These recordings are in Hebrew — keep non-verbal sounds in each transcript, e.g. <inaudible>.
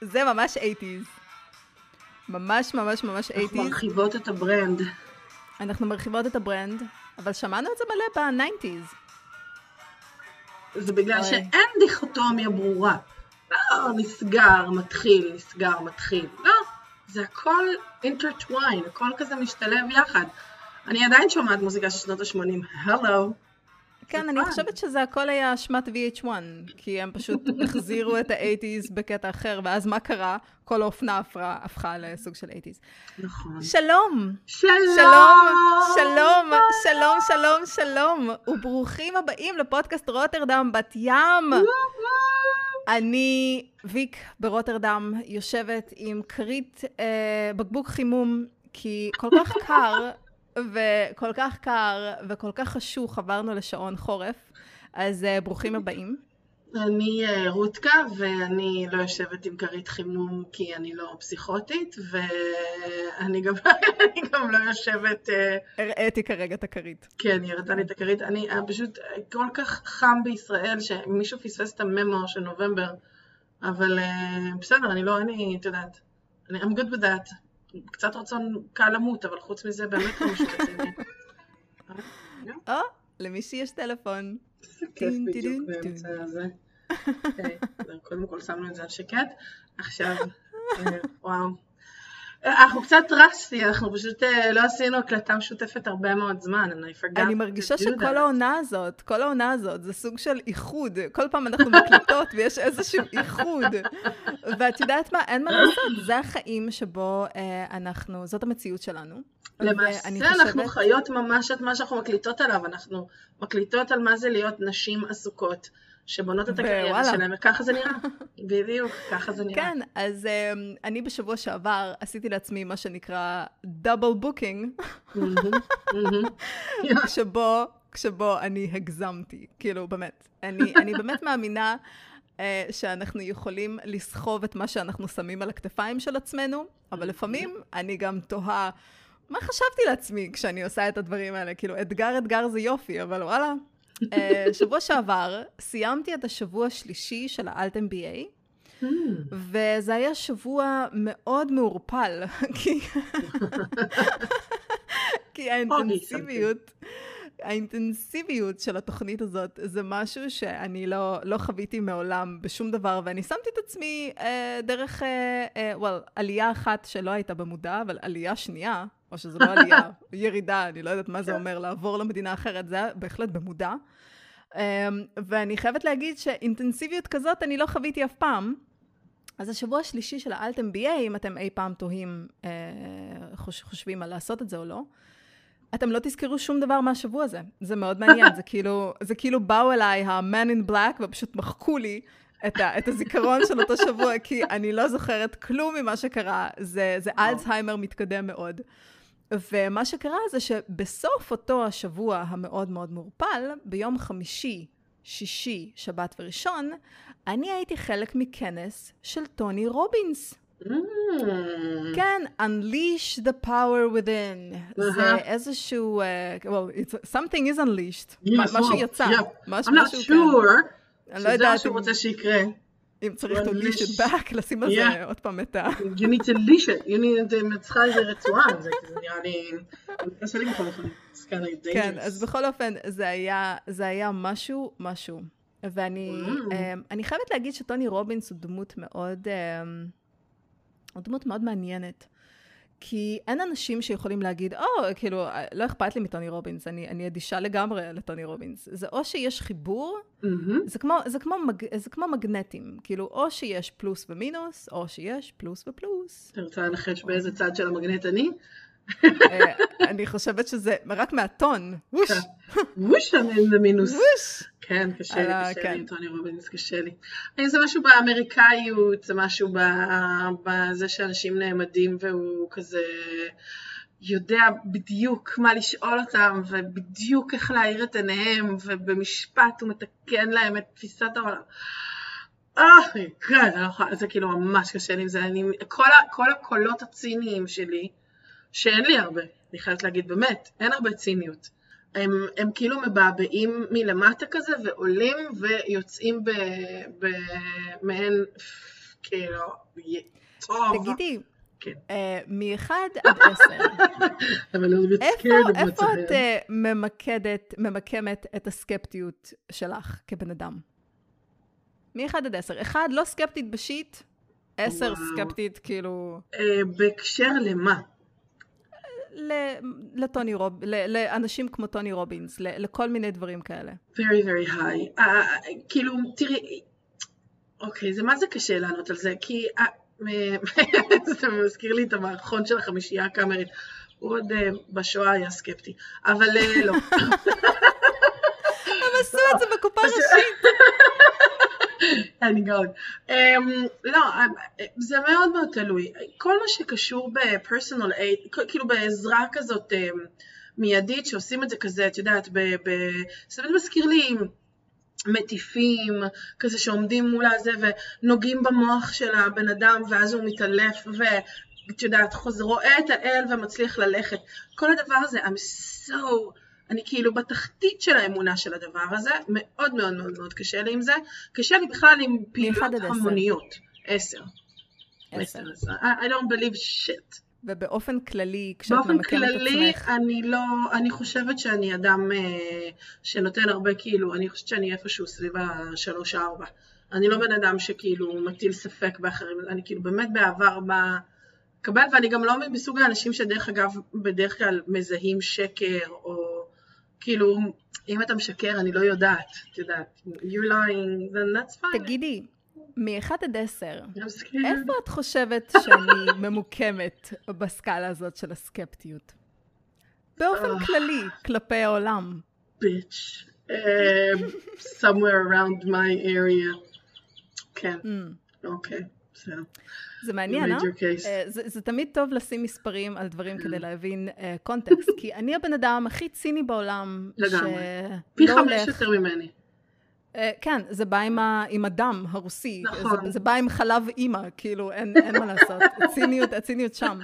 <laughs> זה ממש 80's. ממש ממש ממש 80's. אנחנו מרחיבות את ה brand. אנחנו מרחיבות את ה brand, אבל שמענו את זה מלא ב-90's. זה בגלל שאין דיכוטומיה ברורה. לא נסגר, מתחיל, נסגר, מתחיל. לא, זה הכל intertwined, הכל כזה משתלב יחד. אני עדיין שומעת מוזיקה של שנות ה-80, הלו. כן, אני חושבת שזה הכל היה אשמת VH1, כי הם פשוט <laughs> החזירו את ה-80's בקטע אחר, ואז מה קרה? כל האופנה הפכה לסוג של 80's. נכון. שלום! שלום! שלום, שלום, שלום, שלום, וברוכים הבאים לפודקאסט רוטרדם בת ים. אני ויק ברוטרדם, יושבת עם כרית אה, בקבוק חימום, כי כל כך קר, <laughs> וכל כך קר, וכל כך חשוך, עברנו לשעון חורף, אז אה, ברוכים הבאים. אני uh, רותקה, ואני לא יושבת עם כרית חימום כי אני לא פסיכוטית, ואני גם, <laughs> גם לא יושבת... Uh... הראיתי כרגע את הכרית. כן, היא הראתה לי את הכרית. אני פשוט כל כך חם בישראל, שמישהו פספס את הממו של נובמבר, אבל בסדר, אני לא, אני, את יודעת, אני I'm good with that. קצת רצון קל למות, אבל חוץ מזה באמת לא משהו רציני. <laughs> או, למישהי יש טלפון. <laughs> כיף בדיוק באמצע הזה. אוקיי, <laughs> קודם כל שמנו את זה על שקט, עכשיו, וואו. אנחנו קצת רסטי, אנחנו פשוט לא עשינו הקלטה משותפת הרבה מאוד זמן, אני מרגישה שכל העונה הזאת, כל העונה הזאת, זה סוג של איחוד. כל פעם אנחנו מקליטות ויש איזשהו איחוד. ואת יודעת מה, אין מה לעשות, זה החיים שבו אנחנו, זאת המציאות שלנו. למעשה אנחנו חיות ממש את מה שאנחנו מקליטות עליו, אנחנו מקליטות על מה זה להיות נשים עסוקות. שבונות את הקריירה שלהם, וככה זה נראה. <laughs> בדיוק, ככה זה נראה. כן, אז um, אני בשבוע שעבר עשיתי לעצמי מה שנקרא double booking, שבו, שבו אני הגזמתי, כאילו, באמת. אני, אני באמת מאמינה uh, שאנחנו יכולים לסחוב את מה שאנחנו שמים על הכתפיים של עצמנו, אבל לפעמים אני גם תוהה, מה חשבתי לעצמי כשאני עושה את הדברים האלה? כאילו, אתגר אתגר זה יופי, אבל וואלה, שבוע שעבר סיימתי את השבוע השלישי של האלטם BA, mm. וזה היה שבוע מאוד מעורפל, <laughs> כי... כי האינטנסיביות... האינטנסיביות של התוכנית הזאת זה משהו שאני לא, לא חוויתי מעולם בשום דבר, ואני שמתי את עצמי אה, דרך, אה, אה, well, עלייה אחת שלא הייתה במודע, אבל עלייה שנייה, או שזו לא עלייה, <laughs> ירידה, אני לא יודעת מה זה. אומר, לעבור למדינה אחרת, זה בהחלט במודע. Um, ואני חייבת להגיד שאינטנסיביות כזאת אני לא חוויתי אף פעם. אז השבוע השלישי של האלטם BA, אם אתם אי פעם תוהים, uh, חוש, חושבים על לעשות את זה או לא, אתם לא תזכרו שום דבר מהשבוע הזה. זה מאוד מעניין, זה כאילו, זה כאילו באו אליי ה-man in black ופשוט מחקו לי את, ה, את הזיכרון של אותו שבוע, כי אני לא זוכרת כלום ממה שקרה, זה, זה אלצהיימר מתקדם מאוד. ומה שקרה זה שבסוף אותו השבוע המאוד מאוד מעורפל, ביום חמישי, שישי, שבת וראשון, אני הייתי חלק מכנס של טוני רובינס. Mm. כן, Unleash the power within. Uh-huh. זה איזשהו, uh, well, something is unleashed. Yes, משהו well, יצא. Yeah. משהו, I'm not sure כן. שזה מה שהוא רוצה שיקרה. אם צריך to leash it back, לשים על זה עוד פעם את ה... You need to leash it, you need to, צריכה איזה רצועה, זה נראה לי, קשה לי בכל אופן, כן, אז בכל אופן, זה היה משהו, משהו. ואני אמ, חייבת להגיד שטוני רובינס הוא דמות מאוד, אמ, הוא דמות מאוד מעניינת. כי אין אנשים שיכולים להגיד, או, oh, כאילו, לא אכפת לי מטוני רובינס, אני, אני אדישה לגמרי לטוני רובינס. זה או שיש חיבור, mm-hmm. זה, כמו, זה, כמו מג, זה כמו מגנטים. כאילו, או שיש פלוס ומינוס, או שיש פלוס ופלוס. אתה רוצה לנחש באיזה צד של המגנט אני? אה, אני חושבת שזה רק מהטון, ווש. ווש אני במינוס. ווש. כן, קשה לי, קשה לי, כן. טוני רובינס, קשה לי. האם זה משהו באמריקאיות, זה משהו בזה שאנשים נעמדים והוא כזה יודע בדיוק מה לשאול אותם, ובדיוק איך להאיר את עיניהם, ובמשפט הוא מתקן להם את תפיסת העולם. אה, כן, זה כאילו ממש קשה לי עם זה. כל הקולות הציניים שלי, שאין לי הרבה, אני חייבת להגיד באמת, אין הרבה ציניות. הם, הם כאילו מבעבעים מלמטה כזה ועולים ויוצאים במעין, כאילו, טוב. תגידי, כן. אה, מ-1 <laughs> עד 10. איפה את אה, ממקדת, ממקמת את הסקפטיות שלך כבן אדם? מ-1 עד 10. 1, לא סקפטית בשיט, 10 סקפטית כאילו... אה, בהקשר למה? לטוני רוב, לאנשים כמו טוני רובינס, לכל מיני דברים כאלה. very very high. כאילו, תראי, אוקיי, זה מה זה קשה לענות על זה, כי <laughs> זה מזכיר לי את המערכון של החמישייה הקאמרית. הוא עוד אה, בשואה היה סקפטי, אבל אה, לא. <laughs> הם עשו את זה בקופה ראשית. <laughs> <laughs> אני גאון. אמ, לא, זה מאוד מאוד תלוי. כל מה שקשור בפרסונל אייד, כאילו בעזרה כזאת מיידית, שעושים את זה כזה, את יודעת, זה מזכיר לי... מטיפים, כזה שעומדים מול הזה ונוגעים במוח של הבן אדם ואז הוא מתעלף ואת יודעת, חוזר, רואה את האל ומצליח ללכת. כל הדבר הזה, I'm so, אני כאילו בתחתית של האמונה של הדבר הזה, מאוד מאוד מאוד מאוד קשה לי עם זה. קשה לי בכלל עם פעילות המוניות. עשר. עשר. I don't believe shit. ובאופן כללי, כשאת ממקמת את עצמך... באופן כללי, אני לא, אני חושבת שאני אדם אה, שנותן הרבה כאילו, אני חושבת שאני איפשהו סביב השלוש-ארבע. אני לא בן אדם שכאילו מטיל ספק באחרים, אני כאילו באמת בעבר בקבל, ואני גם לא מסוג האנשים שדרך אגב, בדרך כלל מזהים שקר, או כאילו, אם אתה משקר, אני לא יודעת, את יודעת, you're lying, then that's fine. תגידי, מ-1 עד 10, איפה את חושבת שאני <laughs> ממוקמת בסקאלה הזאת של הסקפטיות? באופן אה. כללי, כלפי העולם. ביץ'. Um, somewhere around my area. כן, mm. אוקיי, בסדר. זה מעניין, אה? אה? זה, זה תמיד טוב לשים מספרים על דברים כדי להבין קונטקסט, כי אני הבן אדם הכי ציני בעולם. לגמרי. פי חמש יותר ממני. אה, כן, זה בא עם, ה, עם הדם הרוסי. נכון. זה, זה בא עם חלב אימא, כאילו, אין, אין מה לעשות. הציניות, הציניות שם.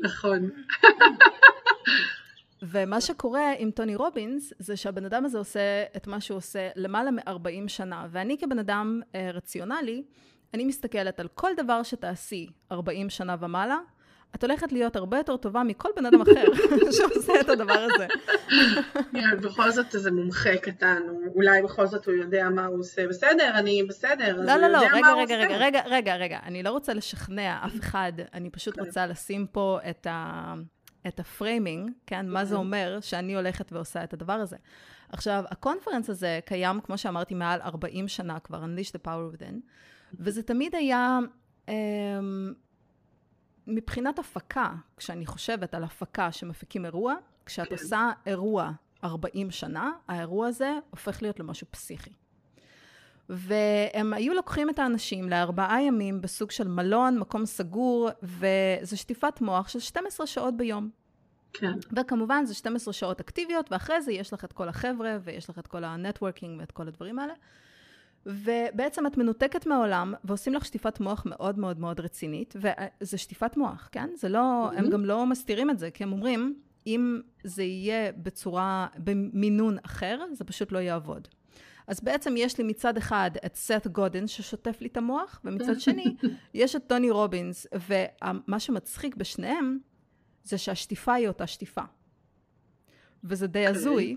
נכון. ומה שקורה עם טוני רובינס, זה שהבן אדם הזה עושה את מה שהוא עושה למעלה מ-40 שנה. ואני כבן אדם אה, רציונלי, אני מסתכלת על כל דבר שתעשי 40 שנה ומעלה, את הולכת להיות הרבה יותר טובה מכל בן אדם אחר <laughs> <laughs> שעושה את הדבר הזה. <laughs> כן, בכל זאת איזה מומחה קטן, אולי בכל זאת הוא יודע מה הוא עושה. בסדר, אני בסדר, לא, לא, לא, רגע, רגע, רגע, רגע, רגע, רגע, אני לא רוצה לשכנע אף אחד, אני פשוט כן. רוצה לשים פה את ה... את ה framing, כן? מה זה אומר שאני הולכת ועושה את הדבר הזה. עכשיו, ה conference הזה קיים, כמו שאמרתי, מעל 40 שנה כבר, Unleash the Power Within, וזה תמיד היה אמ, מבחינת הפקה, כשאני חושבת על הפקה שמפיקים אירוע, כשאת כן. עושה אירוע 40 שנה, האירוע הזה הופך להיות למשהו פסיכי. והם היו לוקחים את האנשים לארבעה ימים בסוג של מלון, מקום סגור, וזה שטיפת מוח של 12 שעות ביום. כן. וכמובן זה 12 שעות אקטיביות, ואחרי זה יש לך את כל החבר'ה, ויש לך את כל הנטוורקינג ואת כל הדברים האלה. ובעצם את מנותקת מהעולם, ועושים לך שטיפת מוח מאוד מאוד מאוד רצינית, וזה שטיפת מוח, כן? זה לא, mm-hmm. הם גם לא מסתירים את זה, כי הם אומרים, אם זה יהיה בצורה, במינון אחר, זה פשוט לא יעבוד. אז בעצם יש לי מצד אחד את סת גודן ששוטף לי את המוח, ומצד <laughs> שני, יש את טוני רובינס, ומה שמצחיק בשניהם, זה שהשטיפה היא אותה שטיפה. וזה די אוקיי. הזוי,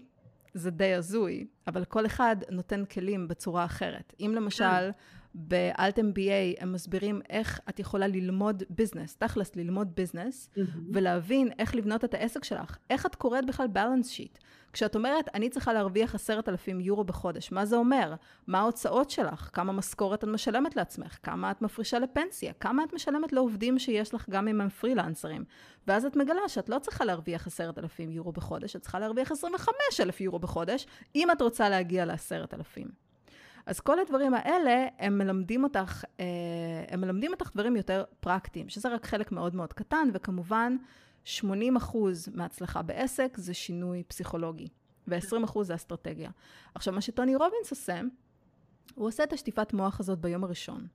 זה די הזוי, אבל כל אחד נותן כלים בצורה אחרת. אם למשל, כן. באלט MBA הם מסבירים איך את יכולה ללמוד ביזנס, תכלס ללמוד ביזנס, mm-hmm. ולהבין איך לבנות את העסק שלך. איך את קוראת בכלל בלנס שיט? כשאת אומרת, אני צריכה להרוויח עשרת אלפים יורו בחודש, מה זה אומר? מה ההוצאות שלך? כמה משכורת את משלמת לעצמך? כמה את מפרישה לפנסיה? כמה את משלמת לעובדים שיש לך גם אם הם פרילנסרים? ואז את מגלה שאת לא צריכה להרוויח עשרת אלפים יורו בחודש, את צריכה להרוויח עשרים וחמש אלף יורו בחודש, אם את רוצה להגיע לעשרת אלפים. אז כל הדברים האלה, הם מלמדים אותך, אה, הם מלמדים אותך דברים יותר פרקטיים, שזה רק חלק מאוד מאוד קטן, וכמובן, 80 אחוז מהצלחה בעסק זה שינוי פסיכולוגי, ו-20 אחוז זה אסטרטגיה. עכשיו, מה שטוני רובינס עושה, הוא עושה את השטיפת מוח הזאת ביום הראשון,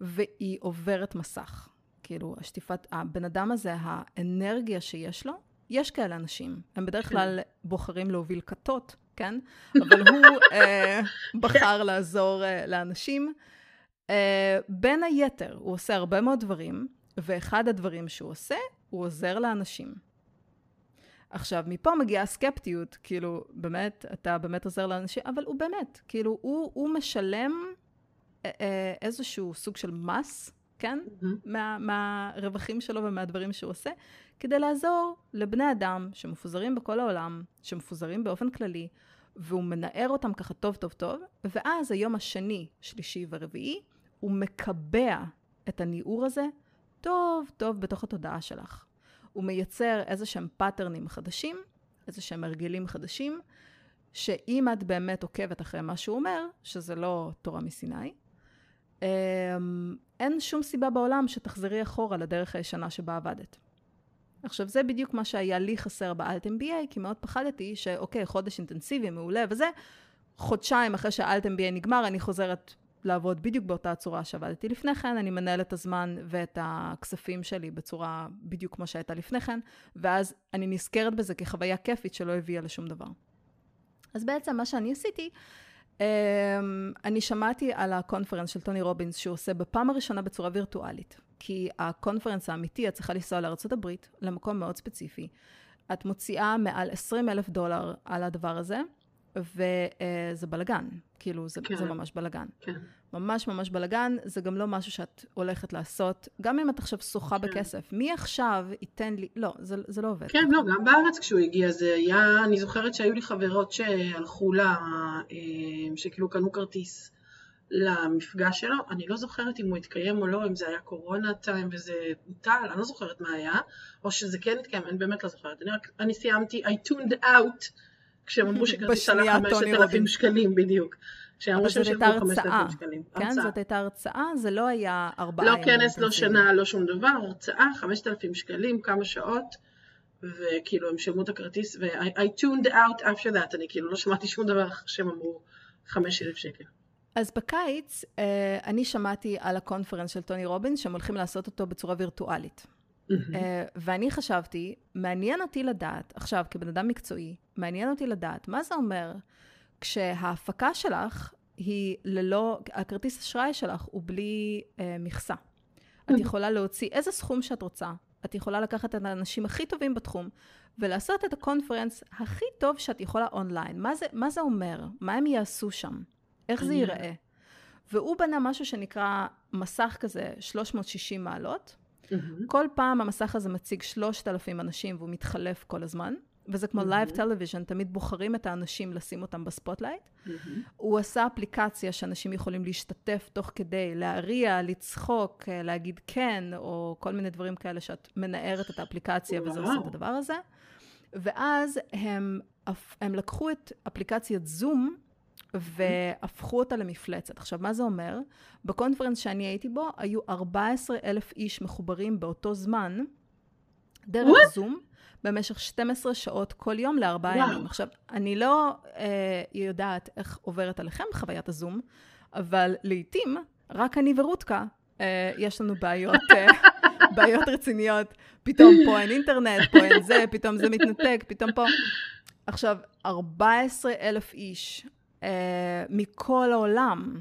והיא עוברת מסך. כאילו, השטיפת, הבן אדם הזה, האנרגיה שיש לו, יש כאלה אנשים. הם בדרך כן. כלל בוחרים להוביל כתות, כן? אבל הוא אה, בחר לעזור אה, לאנשים. אה, בין היתר, הוא עושה הרבה מאוד דברים, ואחד הדברים שהוא עושה, הוא עוזר לאנשים. עכשיו, מפה מגיעה הסקפטיות, כאילו, באמת, אתה באמת עוזר לאנשים, אבל הוא באמת, כאילו, הוא, הוא משלם איזשהו סוג של מס, כן? Mm-hmm. מה, מהרווחים שלו ומהדברים שהוא עושה, כדי לעזור לבני אדם שמפוזרים בכל העולם, שמפוזרים באופן כללי, והוא מנער אותם ככה טוב טוב טוב, ואז היום השני, שלישי ורביעי, הוא מקבע את הניעור הזה טוב טוב בתוך התודעה שלך. הוא מייצר איזה שהם פאטרנים חדשים, איזה שהם הרגלים חדשים, שאם את באמת עוקבת אחרי מה שהוא אומר, שזה לא תורה מסיני, אמ, אין שום סיבה בעולם שתחזרי אחורה לדרך הישנה שבה עבדת. עכשיו, זה בדיוק מה שהיה לי חסר באלט MBA, כי מאוד פחדתי שאוקיי, חודש אינטנסיבי, מעולה וזה, חודשיים אחרי שהאלט MBA נגמר, אני חוזרת לעבוד בדיוק באותה צורה שעבדתי לפני כן, אני מנהלת את הזמן ואת הכספים שלי בצורה בדיוק כמו שהייתה לפני כן, ואז אני נזכרת בזה כחוויה כיפית שלא הביאה לשום דבר. אז בעצם מה שאני עשיתי, אמ, אני שמעתי על הקונפרנס של טוני רובינס שהוא עושה בפעם הראשונה בצורה וירטואלית. כי הקונפרנס האמיתי, את צריכה לנסוע לארה"ב, למקום מאוד ספציפי. את מוציאה מעל 20 אלף דולר על הדבר הזה, וזה בלגן, כאילו זה, כן. זה ממש בלגן. כן. ממש ממש בלגן, זה גם לא משהו שאת הולכת לעשות, גם אם את עכשיו שוחה כן. בכסף. מי עכשיו ייתן לי, לא, זה, זה לא עובד. כן, לא, גם בארץ כשהוא הגיע זה היה, אני זוכרת שהיו לי חברות שהלכו לה, אה, שכאילו קנו כרטיס למפגש שלו, אני לא זוכרת אם הוא התקיים או לא, אם זה היה קורונה טיים וזה הוטל, אני לא זוכרת מה היה, או שזה כן התקיים, אני באמת לא זוכרת. אני רק, אני סיימתי, I tuned out, כשהם אמרו <laughs> שכרטיס עלה 5,000 שקלים בדיוק. אבל זאת הייתה הרצאה, כן? זאת הייתה הרצאה, זה לא היה ארבעה לא כנס, לא שנה, לא שום דבר, הרצאה, 5,000 שקלים, כמה שעות, וכאילו הם שמעו את הכרטיס, ו-I tuned out after that, אני כאילו לא שמעתי שום דבר שהם אמרו 5,000 שקל. אז בקיץ אה, אני שמעתי על הקונפרנס של טוני רובינס שהם הולכים לעשות אותו בצורה וירטואלית. Mm-hmm. ואני חשבתי, מעניין אותי לדעת, עכשיו כבן אדם מקצועי, מעניין אותי לדעת מה זה אומר כשההפקה שלך היא ללא, הכרטיס אשראי שלך הוא בלי אה, מכסה. את. יכולה להוציא איזה סכום שאת רוצה, את יכולה לקחת את האנשים הכי טובים בתחום ולעשות את ה conference הכי טוב שאת יכולה אונליין. מה זה, מה זה אומר? מה הם יעשו שם? איך זה ייראה? והוא בנה משהו שנקרא מסך כזה 360 מעלות. Mm-hmm. כל פעם המסך הזה מציג 3,000 אנשים והוא מתחלף כל הזמן. וזה כמו live mm-hmm. television, תמיד בוחרים את האנשים לשים אותם ב spotlight. Mm-hmm. הוא עשה אפליקציה שאנשים יכולים להשתתף תוך כדי, להריע, לצחוק, אה, להגיד כן, או כל מיני דברים כאלה שאת מנערת את האפליקציה וזה עושה את הדבר הזה. ואז הם, הם לקחו את אפליקציית זום, והפכו אותה למפלצת. עכשיו, מה זה אומר? בקונפרנס שאני הייתי בו, היו 14 אלף איש מחוברים באותו זמן, דרך What? זום, במשך 12 שעות כל יום לארבעה wow. ימים. עכשיו, אני לא אה, יודעת איך עוברת עליכם חוויית הזום, אבל לעתים, רק אני ורותקה, אה, יש לנו בעיות, אה, <laughs> בעיות רציניות. פתאום פה אין אינטרנט, פה אין זה, פתאום זה מתנתק, פתאום פה... עכשיו, 14 אלף איש אה, מכל העולם,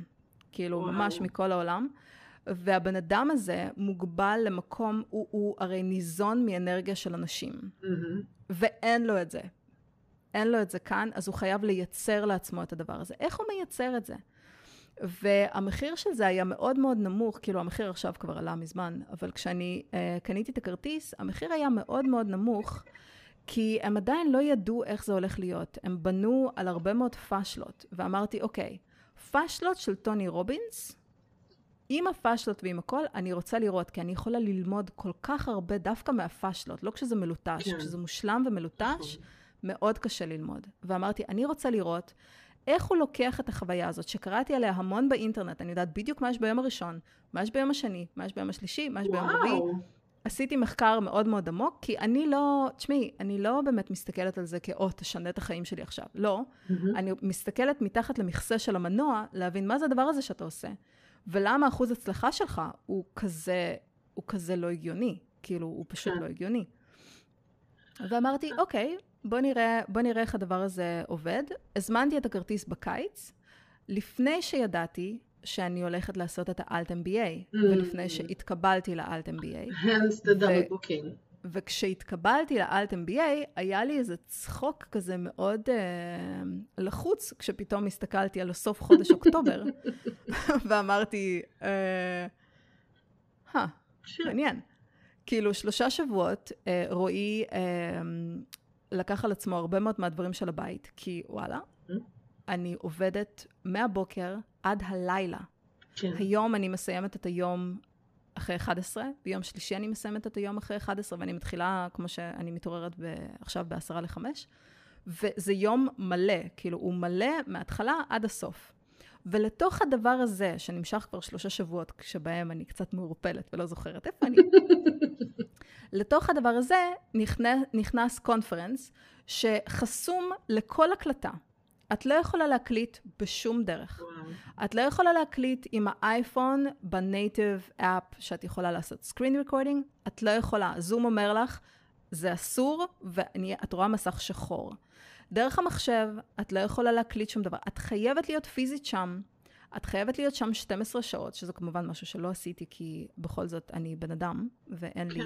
כאילו, וואו. ממש מכל העולם. והבן אדם הזה מוגבל למקום, הוא, הוא הרי ניזון מאנרגיה של אנשים. Mm-hmm. ואין לו את זה. אין לו את זה כאן, אז הוא חייב לייצר לעצמו את הדבר הזה. איך הוא מייצר את זה? והמחיר של זה היה מאוד מאוד נמוך, כאילו המחיר עכשיו כבר עלה מזמן, אבל כשאני uh, קניתי את הכרטיס, המחיר היה מאוד מאוד נמוך, כי הם עדיין לא ידעו איך זה הולך להיות. הם בנו על הרבה מאוד פאשלות, ואמרתי, אוקיי, פאשלות של טוני רובינס, עם הפאשלות ועם הכל, אני רוצה לראות, כי אני יכולה ללמוד כל כך הרבה דווקא מהפאשלות, לא כשזה מלוטש, כן. כשזה מושלם ומלוטש, נכון. מאוד קשה ללמוד. ואמרתי, אני רוצה לראות איך הוא לוקח את החוויה הזאת, שקראתי עליה המון באינטרנט, אני יודעת בדיוק מה יש ביום הראשון, מה יש ביום השני, מה יש ביום השלישי, מה יש ביום רביעי. עשיתי מחקר מאוד מאוד עמוק, כי אני לא, תשמעי, אני לא באמת מסתכלת על זה כאו, תשנה את החיים שלי עכשיו. לא. Mm-hmm. אני מסתכלת מתחת למכסה של המנוע, להבין מה זה הדבר הזה שאתה עושה. ולמה אחוז הצלחה שלך הוא כזה, הוא כזה לא הגיוני. כאילו, הוא פשוט כן. לא הגיוני. ואמרתי, אוקיי, בוא נראה, בוא נראה איך הדבר הזה עובד. הזמנתי את הכרטיס בקיץ, לפני שידעתי שאני הולכת לעשות את האלט MBA, mm. ולפני שהתקבלתי לאלט MBA. Hence the double booking. וכשהתקבלתי לאלט MBA, היה לי איזה צחוק כזה מאוד אה, לחוץ, כשפתאום הסתכלתי על סוף חודש אוקטובר, <laughs> ואמרתי, אה, מעניין. כאילו, שלושה שבועות, אה, רועי אה, לקח על עצמו הרבה מאוד מהדברים של הבית, כי וואלה, mm. אני עובדת מהבוקר עד הלילה. כן. היום אני מסיימת את היום אחרי 11, ביום שלישי אני מסיימת את היום אחרי 11, ואני מתחילה, כמו שאני מתעוררת עכשיו בעשרה לחמש, וזה יום מלא, כאילו, הוא מלא מההתחלה עד הסוף. ולתוך הדבר הזה, שנמשך כבר שלושה שבועות, שבהם אני קצת מעורפלת ולא זוכרת איפה אני, <laughs> לתוך הדבר הזה נכנס, נכנס conference שחסום לכל הקלטה. את לא יכולה להקליט בשום דרך. וואו. את לא יכולה להקליט עם האייפון ב native app שאת יכולה לעשות screen recording, את לא יכולה. זום אומר לך, זה אסור, ואת רואה מסך שחור. דרך המחשב, את לא יכולה להקליט שום דבר. את חייבת להיות פיזית שם. את חייבת להיות שם 12 שעות, שזה כמובן משהו שלא עשיתי, כי בכל זאת אני בן אדם, ואין כן. לי,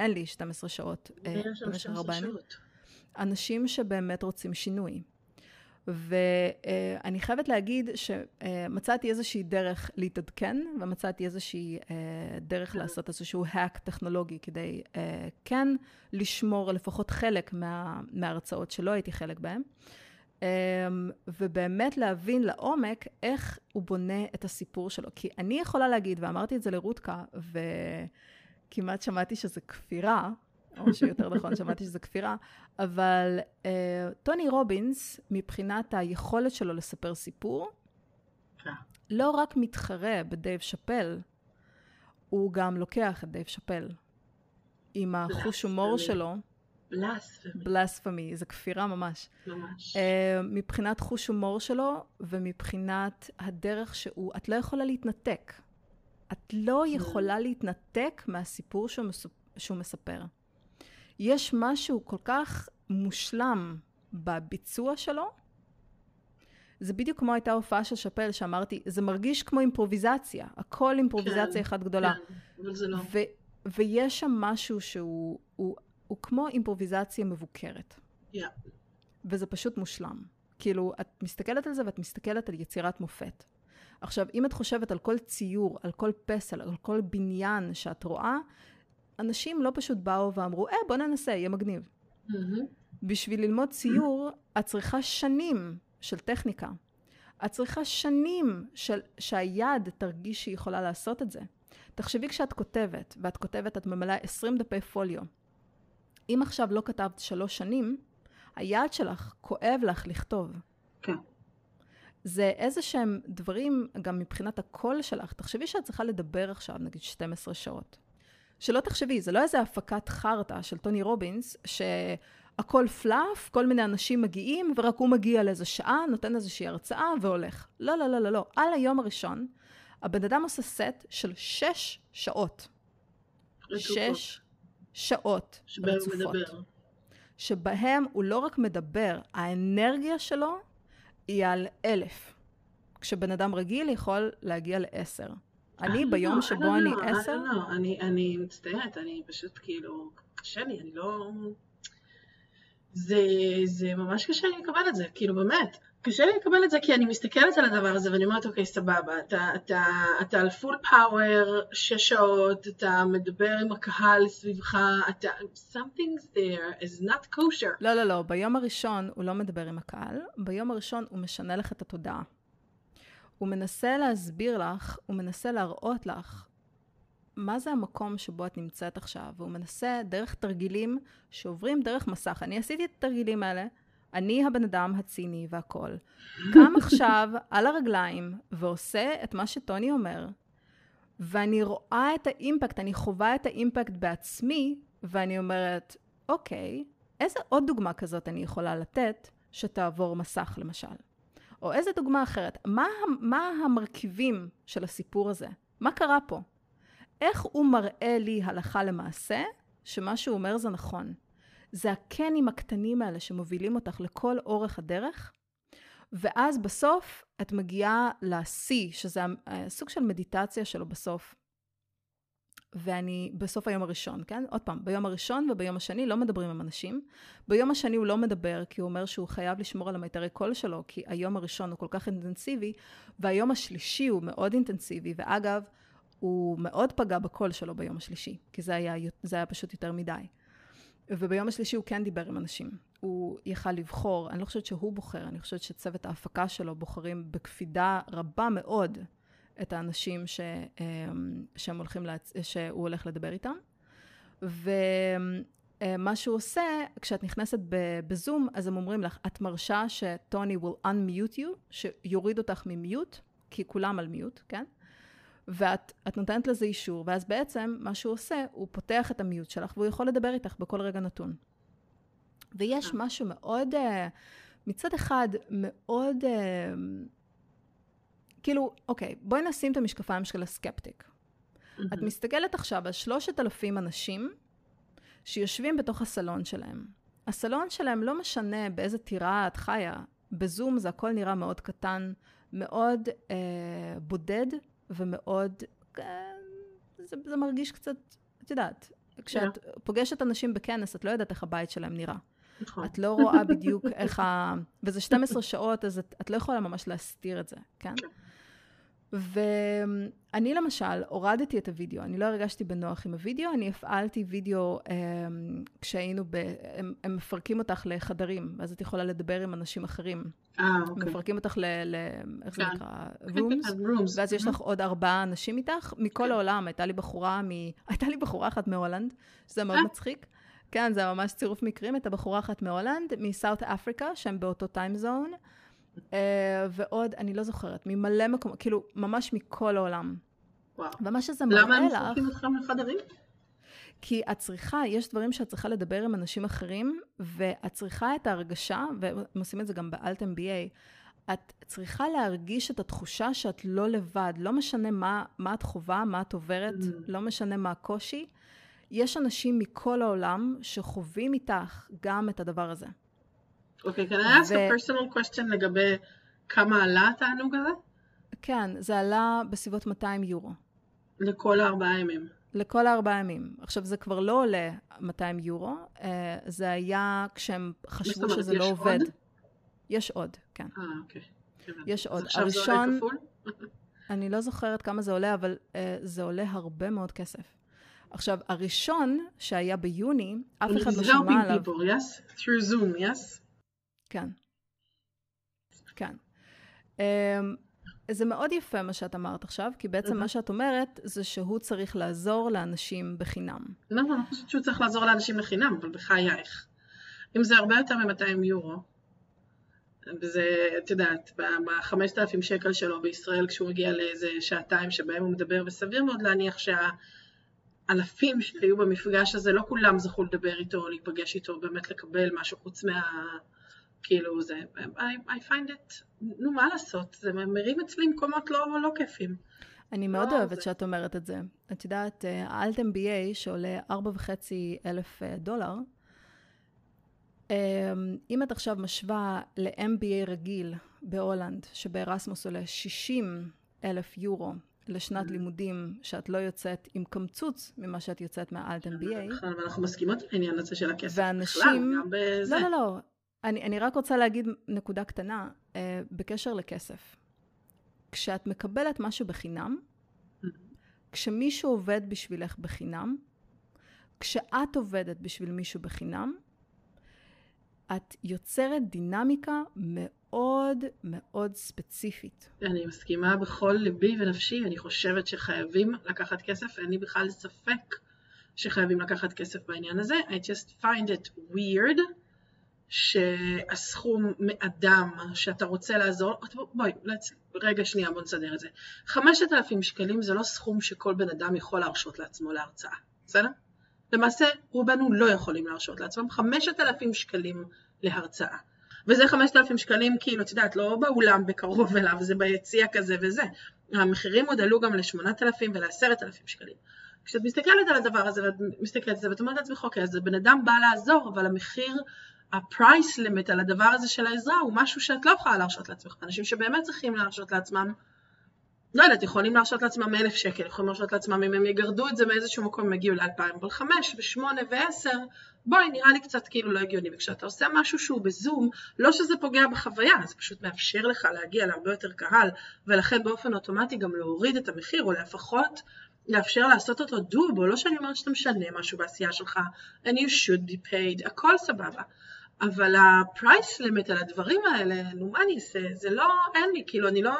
אין לי 12 שעות אה, במשך ארבע ימים. אנשים שבאמת רוצים שינוי. ואני חייבת להגיד שמצאתי איזושהי דרך להתעדכן, ומצאתי איזושהי דרך לעשות איזשהו hack טכנולוגי כדי כן לשמור לפחות חלק מה, מההרצאות שלא הייתי חלק בהן. ובאמת להבין לעומק איך הוא בונה את הסיפור שלו. כי אני יכולה להגיד, ואמרתי את זה לרותקה, וכמעט שמעתי שזה כפירה, או שיותר נכון, שמעתי שזה כפירה, אבל uh, טוני רובינס, מבחינת היכולת שלו לספר סיפור, כן. לא רק מתחרה בדייב שאפל, הוא גם לוקח את דייב שאפל. עם החוש הומור שלו. Blasphemy. Blasphemy, זה כפירה ממש. ממש. Uh, מבחינת חוש הומור שלו, ומבחינת הדרך שהוא, את לא יכולה להתנתק. את לא mm. יכולה להתנתק מהסיפור שהוא, מסופ... שהוא מספר. יש משהו כל כך מושלם בביצוע שלו. זה בדיוק כמו הייתה הופעה של שאפל, שאמרתי, זה מרגיש כמו אימפרוביזציה, הכל אימפרוביזציה כן, אחת גדולה. כן, אבל זה לא. ו- ויש שם משהו שהוא הוא, הוא כמו אימפרוביזציה מבוקרת. Yeah. וזה פשוט מושלם. כאילו, את מסתכלת על זה ואת מסתכלת על יצירת מופת. עכשיו, אם את חושבת על כל ציור, על כל פסל, על כל בניין שאת רואה, אנשים לא פשוט באו ואמרו, אה, בוא ננסה, יהיה מגניב. Mm-hmm. בשביל ללמוד ציור, את צריכה שנים של טכניקה. את צריכה שנים של, שהיד תרגיש שהיא יכולה לעשות את זה. תחשבי כשאת כותבת, ואת כותבת, את ממלאה 20 דפי פוליו. אם עכשיו לא כתבת שלוש שנים, היד שלך כואב לך לכתוב. כן. זה איזה שהם דברים, גם מבחינת הקול שלך. תחשבי שאת צריכה לדבר עכשיו, נגיד 12 שעות. שלא תחשבי, זה לא איזה הפקת חרטא של טוני רובינס, שהכל פלאף, כל מיני אנשים מגיעים, ורק הוא מגיע לאיזה שעה, נותן איזושהי הרצאה והולך. לא, לא, לא, לא, לא. על היום הראשון, הבן אדם עושה סט של שש שעות. שש שעות רצופות. שבהם הוא לא רק מדבר, האנרגיה שלו היא על אלף. כשבן אדם רגיל יכול להגיע לעשר. אני לא, ביום שבו אני עשר... לא, אני מצטערת, אני פשוט כאילו, קשה לי, אני לא... זה, זה ממש קשה לי לקבל את זה, כאילו באמת. קשה לי לקבל את זה כי אני מסתכלת על הדבר הזה ואני אומרת, אוקיי, סבבה, אתה, אתה, אתה על פול פאוור, שש שעות, אתה מדבר עם הקהל סביבך, אתה... something there is not kosher. לא, לא, לא, ביום הראשון הוא לא מדבר עם הקהל, ביום הראשון הוא משנה לך את התודעה. הוא מנסה להסביר לך, הוא מנסה להראות לך מה זה המקום שבו את נמצאת עכשיו, והוא מנסה דרך תרגילים שעוברים דרך מסך. אני עשיתי את התרגילים האלה, אני הבן אדם הציני והכול. קם <laughs> עכשיו על הרגליים ועושה את מה שטוני אומר, ואני רואה את האימפקט, אני חווה את האימפקט בעצמי, ואני אומרת, אוקיי, איזה עוד דוגמה כזאת אני יכולה לתת שתעבור מסך למשל? או איזה דוגמה אחרת, מה, מה המרכיבים של הסיפור הזה? מה קרה פה? איך הוא מראה לי הלכה למעשה שמה שהוא אומר זה נכון? זה הקנים הקטנים האלה שמובילים אותך לכל אורך הדרך, ואז בסוף את מגיעה לשיא, שזה הסוג של מדיטציה שלו בסוף. ואני בסוף היום הראשון, כן? עוד פעם, ביום הראשון וביום השני לא מדברים עם אנשים. ביום השני הוא לא מדבר, כי הוא אומר שהוא חייב לשמור על המיתרי קול שלו, כי היום הראשון הוא כל כך אינטנסיבי, והיום השלישי הוא מאוד אינטנסיבי, ואגב, הוא מאוד פגע בקול שלו ביום השלישי, כי זה היה, זה היה פשוט יותר מדי. וביום השלישי הוא כן דיבר עם אנשים. הוא יכל לבחור, אני לא חושבת שהוא בוחר, אני חושבת שצוות ההפקה שלו בוחרים בקפידה רבה מאוד את האנשים ש, אמ, שהם הולכים להצ... שהוא הולך לדבר איתם. ומה שהוא עושה, כשאת נכנסת בזום, אז הם אומרים לך, את מרשה שטוני will unmute you, שיוריד אותך ממיוט, כי כולם על מיוט, כן? ואת נותנת לזה אישור, ואז בעצם מה שהוא עושה, הוא פותח את המיוט שלך והוא יכול לדבר איתך בכל רגע נתון. ויש אה. משהו מאוד, uh, מצד אחד, מאוד, כאילו, אוקיי, בואי נשים את המשקפיים של הסקפטיק. Mm-hmm. את מסתכלת עכשיו על שלושת אלפים אנשים שיושבים בתוך הסלון שלהם. הסלון שלהם לא משנה באיזה טירה את חיה, בזום זה הכל נראה מאוד קטן, מאוד אה, בודד, ומאוד, אה, זה, זה מרגיש קצת, את יודעת, כשאת yeah. פוגשת אנשים בכנס, את לא יודעת איך הבית שלהם נראה. נכון. את לא רואה בדיוק איך ה... וזה 12 שעות, אז את, את לא יכולה ממש להסתיר את זה, כן? כן. ואני למשל הורדתי את הוידאו, אני לא הרגשתי בנוח עם הוידאו, אני הפעלתי וידאו אה, כשהיינו ב... הם, הם מפרקים אותך לחדרים, ואז את יכולה לדבר עם אנשים אחרים. אה, אוקיי. מפרקים אותך ל... ל איך זה כן. נקרא? rooms, כן, ואז יש לך עוד ארבעה אנשים איתך, מכל כן. העולם. הייתה לי בחורה מ... הייתה לי בחורה אחת מהולנד, שזה מאוד אה. מצחיק. כן, זה ממש צירוף מקרים. הייתה בחורה אחת מהולנד, מסאוט אפריקה, שהם באותו טיים זון. אה, ועוד, אני לא זוכרת, ממלא מקומות, כאילו, ממש מכל העולם. וואו. ומה שזה מראה לך... למה הם מפרקים אתכם לחדרים? כי את צריכה, יש דברים שאת צריכה לדבר עם אנשים אחרים, ואת צריכה את ההרגשה, והם עושים את זה גם באלט MBA, את צריכה להרגיש את התחושה שאת לא לבד, לא משנה מה, מה את חווה, מה את עוברת, mm. לא משנה מה הקושי. יש אנשים מכל העולם שחווים איתך גם את הדבר הזה. אוקיי, okay, can I ask a personal question לגבי כמה עלה התענוג הזה? כן, זה עלה בסביבות 200 יורו. לכל הארבעה ימים. לכל הארבעה ימים. עכשיו, זה כבר לא עולה 200 יורו, אה, זה היה כשהם חשבו שזה לא עובד. עוד? יש עוד, כן. אה, אוקיי. יש עוד. עכשיו הראשון, זה עולה כפול? <laughs> אני לא זוכרת כמה זה עולה, אבל uh, זה עולה הרבה מאוד כסף. עכשיו, הראשון שהיה ביוני, אף אחד לא שמע עליו. people, yes? Through Zoom, yes? כן. כן. Um, זה מאוד יפה מה שאת אמרת עכשיו, כי בעצם מה שאת אומרת זה שהוא צריך לעזור לאנשים בחינם. לא, לא, אני חושבת שהוא צריך לעזור לאנשים לחינם, אבל בחייך. אם זה הרבה יותר מ-200 יורו, וזה, את יודעת, ב-5,000 שקל שלו בישראל, כשהוא מגיע לאיזה שעתיים שבהם הוא מדבר, וסביר מאוד להניח שהאלפים שהיו במפגש הזה, לא כולם זכו לדבר איתו, להיפגש איתו, באמת לקבל משהו חוץ מה... כאילו זה, I, I find it, נו מה לעשות, זה מרים אצלי מקומות לא, לא כיפים. אני מאוד לא אוהבת זה. שאת אומרת את זה. את יודעת, האלט MBA שעולה 4.5 אלף אה, דולר, אמ, אם את עכשיו משווה ל-MBA רגיל בהולנד, שבארסמוס עולה 60 אלף יורו לשנת mm. לימודים שאת לא יוצאת עם קמצוץ ממה שאת יוצאת מהאלט MBA. נכון, אנחנו מסכימות על העניין הזה של הכסף. ואנשים... בכלל, גם בזה. לא, לא, לא. אני, אני רק רוצה להגיד נקודה קטנה אה, בקשר לכסף. כשאת מקבלת משהו בחינם, כשמישהו עובד בשבילך בחינם, כשאת עובדת בשביל מישהו בחינם, את יוצרת דינמיקה מאוד מאוד ספציפית. אני מסכימה בכל ליבי ונפשי, אני חושבת שחייבים לקחת כסף, אין לי בכלל ספק שחייבים לקחת כסף בעניין הזה. I just find it weird שהסכום מאדם שאתה רוצה לעזור, בואי, רגע שנייה בוא נסדר את זה. 5,000 שקלים זה לא סכום שכל בן אדם יכול להרשות לעצמו להרצאה, בסדר? למעשה רובנו לא יכולים להרשות לעצמם 5,000 שקלים להרצאה. וזה 5,000 שקלים כאילו, את יודעת, לא באולם בקרוב אליו, זה ביציע כזה וזה. המחירים עוד עלו גם ל-8,000 ול-10,000 שקלים. כשאת מסתכלת על הדבר הזה ואת מסתכלת על זה ואת אומרת לעצמך, אוקיי, אז הבן אדם בא לעזור, אבל המחיר, הפרייס לימיט על הדבר הזה של העזרה הוא משהו שאת לא יכולה להרשות לעצמך. אנשים שבאמת צריכים להרשות לעצמם, לא יודעת, יכולים להרשות לעצמם אלף שקל, יכולים להרשות לעצמם אם הם יגרדו את זה מאיזשהו מקום, הם יגיעו לאלפיים, אבל חמש ושמונה ועשר, בואי, נראה לי קצת כאילו לא הגיוני. וכשאתה עושה משהו שהוא בזום, לא שזה פוגע בחוויה, זה פשוט מאפשר לך להגיע להרבה יותר קהל, ולכן באופן אוטומטי גם להוריד את המחיר, או לפחות לאפשר לעשות אותו doable, לא שאני אומרת שאתה משנה משהו בעשייה שלך, and you should be paid, הכל סבבה. אבל ה price limit על הדברים האלה, נו מה אני אעשה, זה לא, אין לי, כאילו אני לא,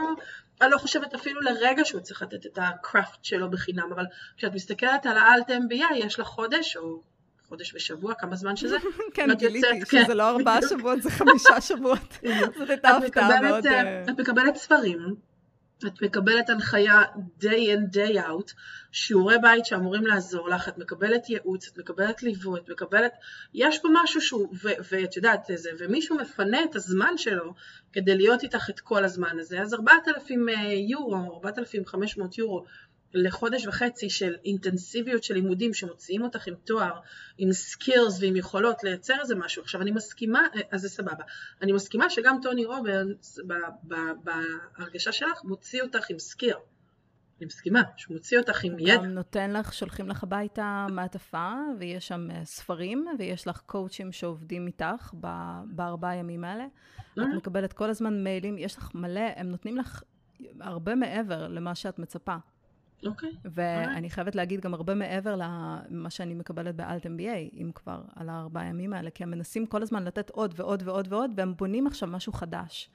אני לא חושבת אפילו לרגע שהוא צריך לתת את ה craft שלו בחינם, אבל כשאת מסתכרת על ה altMBA, יש לך חודש או חודש ושבוע, כמה זמן שזה. <laughs> כן, גיליתי יוצאת, שזה כן. לא ארבעה שבועות, זה חמישה שבועות. <laughs> <laughs> זאת הייתה הפתעה מאוד... אה, את מקבלת ספרים, את מקבלת הנחיה day in day out, שיעורי בית שאמורים לעזור לך, את מקבלת ייעוץ, את מקבלת ליווי, את מקבלת, יש פה משהו שהוא, ואת יודעת איזה, ומישהו מפנה את הזמן שלו כדי להיות איתך את כל הזמן הזה, אז 4,000 אה, יורו, 4,500 יורו לחודש וחצי של אינטנסיביות של לימודים שמוציאים אותך עם תואר, עם skills ועם יכולות לייצר איזה משהו. עכשיו אני מסכימה, אז זה סבבה. אני מסכימה שגם טוני רובינס בהרגשה שלך מוציא אותך עם skill. אני מסכימה, שהוא מוציא אותך עם ידע. גם נותן לך, שולחים לך הביתה מעטפה, ויש שם אה, ספרים, ויש לך קואוצ'ים שעובדים איתך בארבעה ימים האלה. את מקבלת כל הזמן מיילים, יש לך מלא, הם נותנים לך הרבה מעבר למה שאת מצפה. אוקיי. ואני חייבת להגיד גם הרבה מעבר למה שאני מקבלת באלט MBA, אם כבר, על הארבעה ימים האלה, כי הם מנסים כל הזמן לתת עוד ועוד ועוד ועוד, והם בונים עכשיו משהו חדש.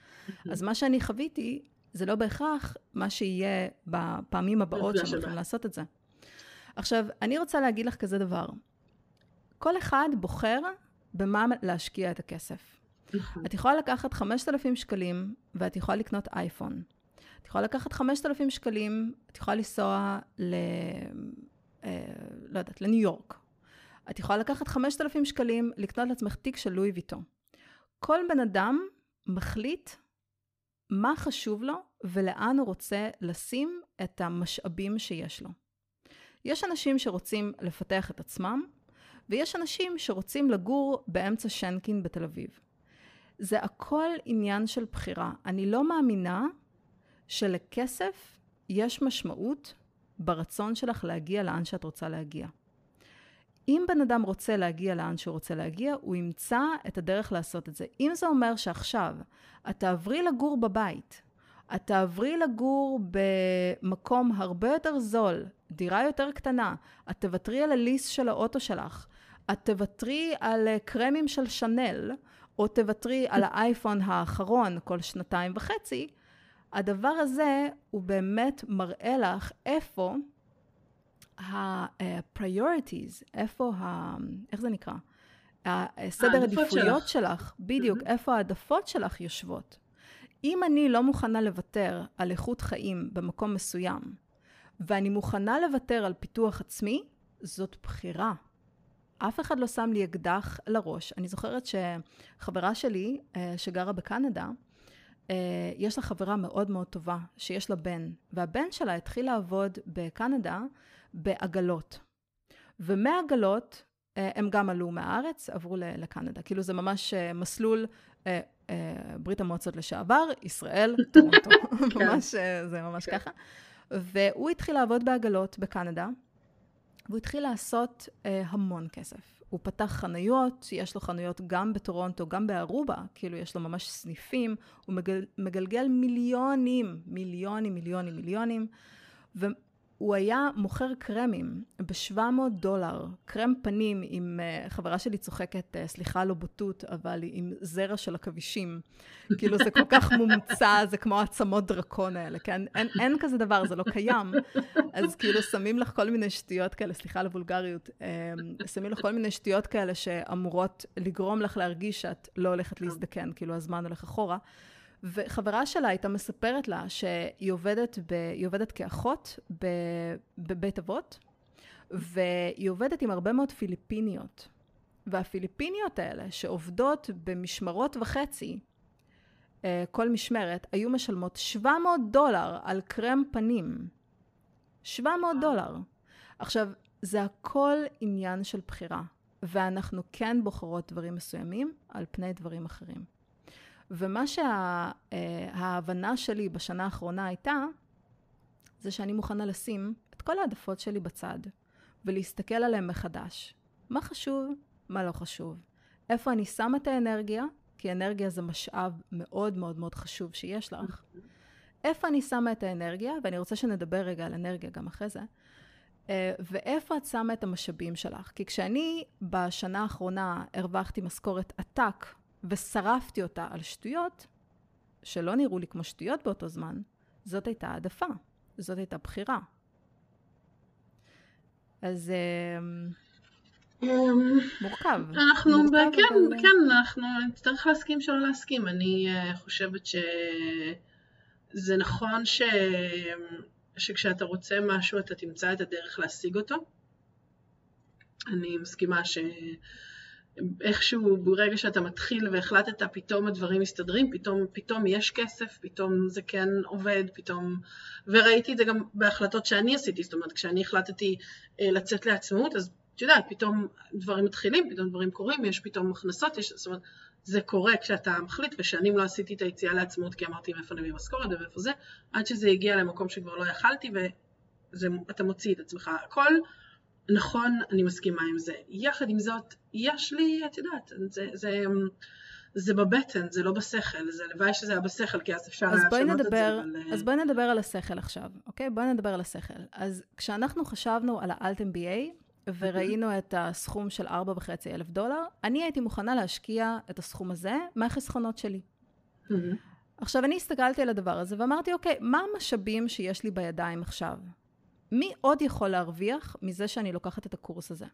אז מה שאני חוויתי, זה לא בהכרח מה שיהיה בפעמים הבאות שהם הולכים לעשות את זה. עכשיו, אני רוצה להגיד לך כזה דבר. כל אחד בוחר במה להשקיע את הכסף. נכון. את יכולה לקחת 5,000 שקלים, ואת יכולה לקנות אייפון. את יכולה לקחת 5,000 שקלים, את יכולה לנסוע ל... אה, לא יודעת, לניו יורק. את יכולה לקחת 5,000 שקלים, לקנות לעצמך תיק של לואי ויטו. כל בן אדם מחליט מה חשוב לו ולאן הוא רוצה לשים את המשאבים שיש לו. יש אנשים שרוצים לפתח את עצמם, ויש אנשים שרוצים לגור באמצע שנקין בתל אביב. זה הכל עניין של בחירה. אני לא מאמינה שלכסף יש משמעות ברצון שלך להגיע לאן שאת רוצה להגיע. אם בן אדם רוצה להגיע לאן שהוא רוצה להגיע, הוא ימצא את הדרך לעשות את זה. אם זה אומר שעכשיו את תעברי לגור בבית, את תעברי לגור במקום הרבה יותר זול, דירה יותר קטנה, את תוותרי על הליס של האוטו שלך, את תוותרי על קרמים של שנל, או תוותרי על האייפון האחרון כל שנתיים וחצי, הדבר הזה הוא באמת מראה לך איפה ה-priorities, איפה ה... איך זה נקרא? הסדר עדיפויות שלך, שלך בדיוק, mm-hmm. איפה העדפות שלך יושבות. אם אני לא מוכנה לוותר על איכות חיים במקום מסוים, ואני מוכנה לוותר על פיתוח עצמי, זאת בחירה. אף אחד לא שם לי אקדח לראש. אני זוכרת שחברה שלי, אה, שגרה בקנדה, יש לה חברה מאוד מאוד טובה, שיש לה בן, והבן שלה התחיל לעבוד בקנדה בעגלות. ומעגלות אה, הם גם עלו מהארץ, עברו לקנדה. כאילו זה ממש אה, מסלול ברית המועצות לשעבר, ישראל, <laughs> טורונטו. כן. ממש, זה ממש כן. ככה. והוא התחיל לעבוד בעגלות בקנדה, והוא התחיל לעשות המון כסף. הוא פתח חנויות, יש לו חנויות גם בטורונטו, גם בארובה, כאילו יש לו ממש סניפים, הוא מגל, מגלגל מיליונים, מיליונים, מיליונים, מיליונים, הוא היה מוכר קרמים ב-700 דולר, קרם פנים עם, uh, חברה שלי צוחקת, uh, סליחה לא בוטות, אבל עם זרע של עכבישים. כאילו זה כל כך מומצא, זה כמו עצמות דרקון האלה, כן? אין, אין כזה דבר, זה לא קיים. אז כאילו שמים לך כל מיני שטויות כאלה, סליחה על הוולגריות, um, שמים לך כל מיני שטויות כאלה שאמורות לגרום לך להרגיש שאת לא הולכת להזדקן, כאילו הזמן הולך אחורה. וחברה שלה הייתה מספרת לה שהיא עובדת, ב, עובדת כאחות בבית אבות, והיא עובדת עם הרבה מאוד פיליפיניות. והפיליפיניות האלה, שעובדות במשמרות וחצי, אה, כל משמרת, היו משלמות 700 דולר על קרם פנים. 700 דולר. עכשיו, זה הכל עניין של בחירה, ואנחנו כן בוחרות דברים מסוימים על פני דברים אחרים. ומה שההבנה שה, שלי בשנה האחרונה הייתה, זה שאני מוכנה לשים את כל העדפות שלי בצד, ולהסתכל עליהן מחדש. מה חשוב, מה לא חשוב. איפה אני שמה את האנרגיה, כי אנרגיה זה משאב מאוד מאוד מאוד חשוב שיש לך. איפה אני שמה את האנרגיה, ואני רוצה שנדבר רגע על אנרגיה גם אחרי זה, אה, ואיפה את שמה את המשאבים שלך. כי כשאני בשנה האחרונה הרווחתי משכורת עתק ושרפתי אותה על שטויות, שלא נראו לי כמו שטויות באותו זמן, זאת הייתה העדפה, זאת הייתה בחירה. אז אמ, מורכב. אנחנו, מורכב, כן, אבל... כן, אנחנו נצטרך להסכים שלא להסכים. אני uh, חושבת שזה נכון ש... שכשאתה רוצה משהו אתה תמצא את הדרך להשיג אותו. אני מסכימה ש... איכשהו ברגע שאתה מתחיל והחלטת פתאום הדברים מסתדרים, פתאום, פתאום יש כסף, פתאום זה כן עובד, פתאום... וראיתי את זה גם בהחלטות שאני עשיתי, זאת אומרת כשאני החלטתי אה, לצאת לעצמאות אז את יודעת, פתאום דברים מתחילים, פתאום דברים קורים, יש פתאום הכנסות, יש, זאת אומרת זה קורה כשאתה מחליט, ושנים לא עשיתי את היציאה לעצמאות כי אמרתי מאיפה נביא משכורת ומאיפה זה, עד שזה הגיע למקום שכבר לא יכלתי ואתה מוציא את עצמך. הכל נכון, אני מסכימה עם זה. יחד עם זאת, יש לי, את יודעת, זה, זה, זה בבטן, זה לא בשכל, זה הלוואי שזה היה בשכל, כי אז אפשר לשנות את זה. אבל... אז בואי נדבר על השכל עכשיו, אוקיי? בואי נדבר על השכל. אז כשאנחנו חשבנו על האלט MBA, וראינו את הסכום של 4.5 אלף דולר, אני הייתי מוכנה להשקיע את הסכום הזה מהחסכונות שלי. עכשיו, אני הסתכלתי על הדבר הזה ואמרתי, אוקיי, מה המשאבים שיש לי בידיים עכשיו? מי עוד יכול להרוויח מזה שאני לוקחת את הקורס הזה?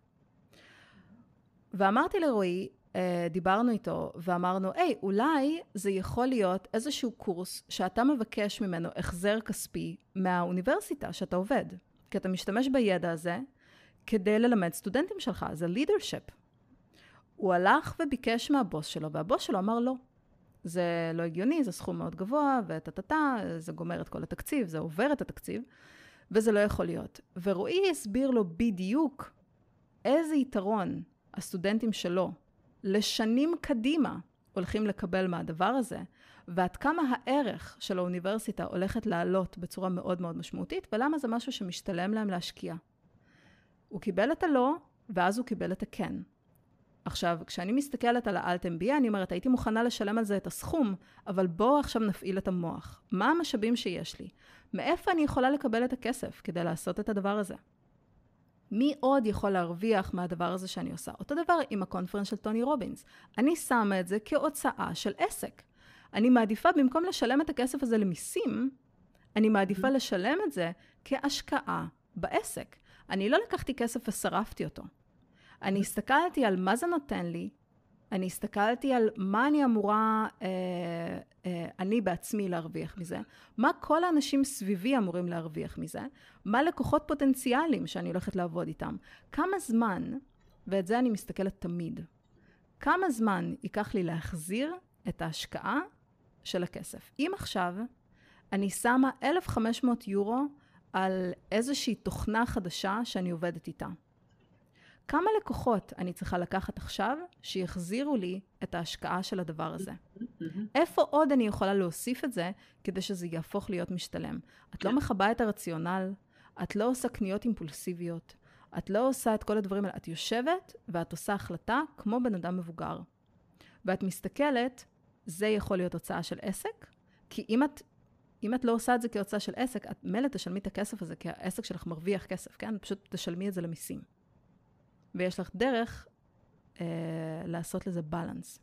ואמרתי לרועי, אה, דיברנו איתו ואמרנו, היי, אולי זה יכול להיות איזשהו קורס שאתה מבקש ממנו החזר כספי מהאוניברסיטה שאתה עובד. כי אתה משתמש בידע הזה כדי ללמד סטודנטים שלך, זה leadership. הוא הלך וביקש מהבוס שלו, והבוס שלו אמר לא. זה לא הגיוני, זה סכום מאוד גבוה, וטה-טה-טה, זה גומר את כל התקציב, זה עובר את התקציב. וזה לא יכול להיות. ורועי הסביר לו בדיוק איזה יתרון הסטודנטים שלו לשנים קדימה הולכים לקבל מהדבר הזה, ועד כמה הערך של האוניברסיטה הולכת לעלות בצורה מאוד מאוד משמעותית, ולמה זה משהו שמשתלם להם להשקיע. הוא קיבל את הלא, ואז הוא קיבל את הכן. עכשיו, כשאני מסתכלת על האלט MBA, אני אומרת, הייתי מוכנה לשלם על זה את הסכום, אבל בואו עכשיו נפעיל את המוח. מה המשאבים שיש לי? מאיפה אני יכולה לקבל את הכסף כדי לעשות את הדבר הזה? מי עוד יכול להרוויח מהדבר הזה שאני עושה? אותו דבר עם הקונפרנס של טוני רובינס. אני שמה את זה כהוצאה של עסק. אני מעדיפה, במקום לשלם את הכסף הזה למיסים, אני מעדיפה לשלם את זה כהשקעה בעסק. אני לא לקחתי כסף ושרפתי אותו. אני הסתכלתי על מה זה נותן לי, אני הסתכלתי על מה אני אמורה, אה, אה, אני בעצמי להרוויח מזה, מה כל האנשים סביבי אמורים להרוויח מזה, מה לקוחות פוטנציאליים שאני הולכת לעבוד איתם, כמה זמן, ואת זה אני מסתכלת תמיד, כמה זמן ייקח לי להחזיר את ההשקעה של הכסף. אם עכשיו אני שמה 1,500 יורו על איזושהי תוכנה חדשה שאני עובדת איתה. כמה לקוחות אני צריכה לקחת עכשיו שיחזירו לי את ההשקעה של הדבר הזה? איפה עוד אני יכולה להוסיף את זה כדי שזה יהפוך להיות משתלם? את לא כן. מכבה את הרציונל, את לא עושה קניות אימפולסיביות, את לא עושה את כל הדברים האלה, את יושבת ואת עושה החלטה כמו בן אדם מבוגר. ואת מסתכלת, זה יכול להיות הוצאה של עסק, כי אם את אם את לא עושה את זה כהוצאה של עסק, את מילא תשלמי את הכסף הזה, כי העסק שלך מרוויח כסף, כן? פשוט תשלמי את זה למיסים. ויש לך דרך אה, לעשות לזה בלנס.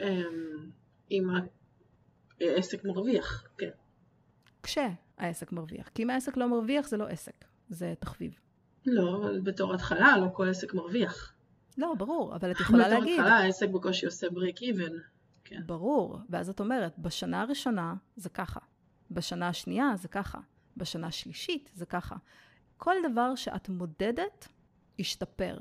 אמ, אם העסק מרוויח, כן. כשהעסק מרוויח. כי אם העסק לא מרוויח, זה לא עסק, זה תחביב. לא, אבל בתור התחלה לא כל עסק מרוויח. לא, ברור, אבל את <laughs> יכולה להגיד... בתור התחלה העסק בקושי עושה break even. כן. ברור. ואז את אומרת, בשנה הראשונה זה ככה, בשנה השנייה זה ככה, בשנה השלישית זה ככה. כל דבר שאת מודדת, ישתפר.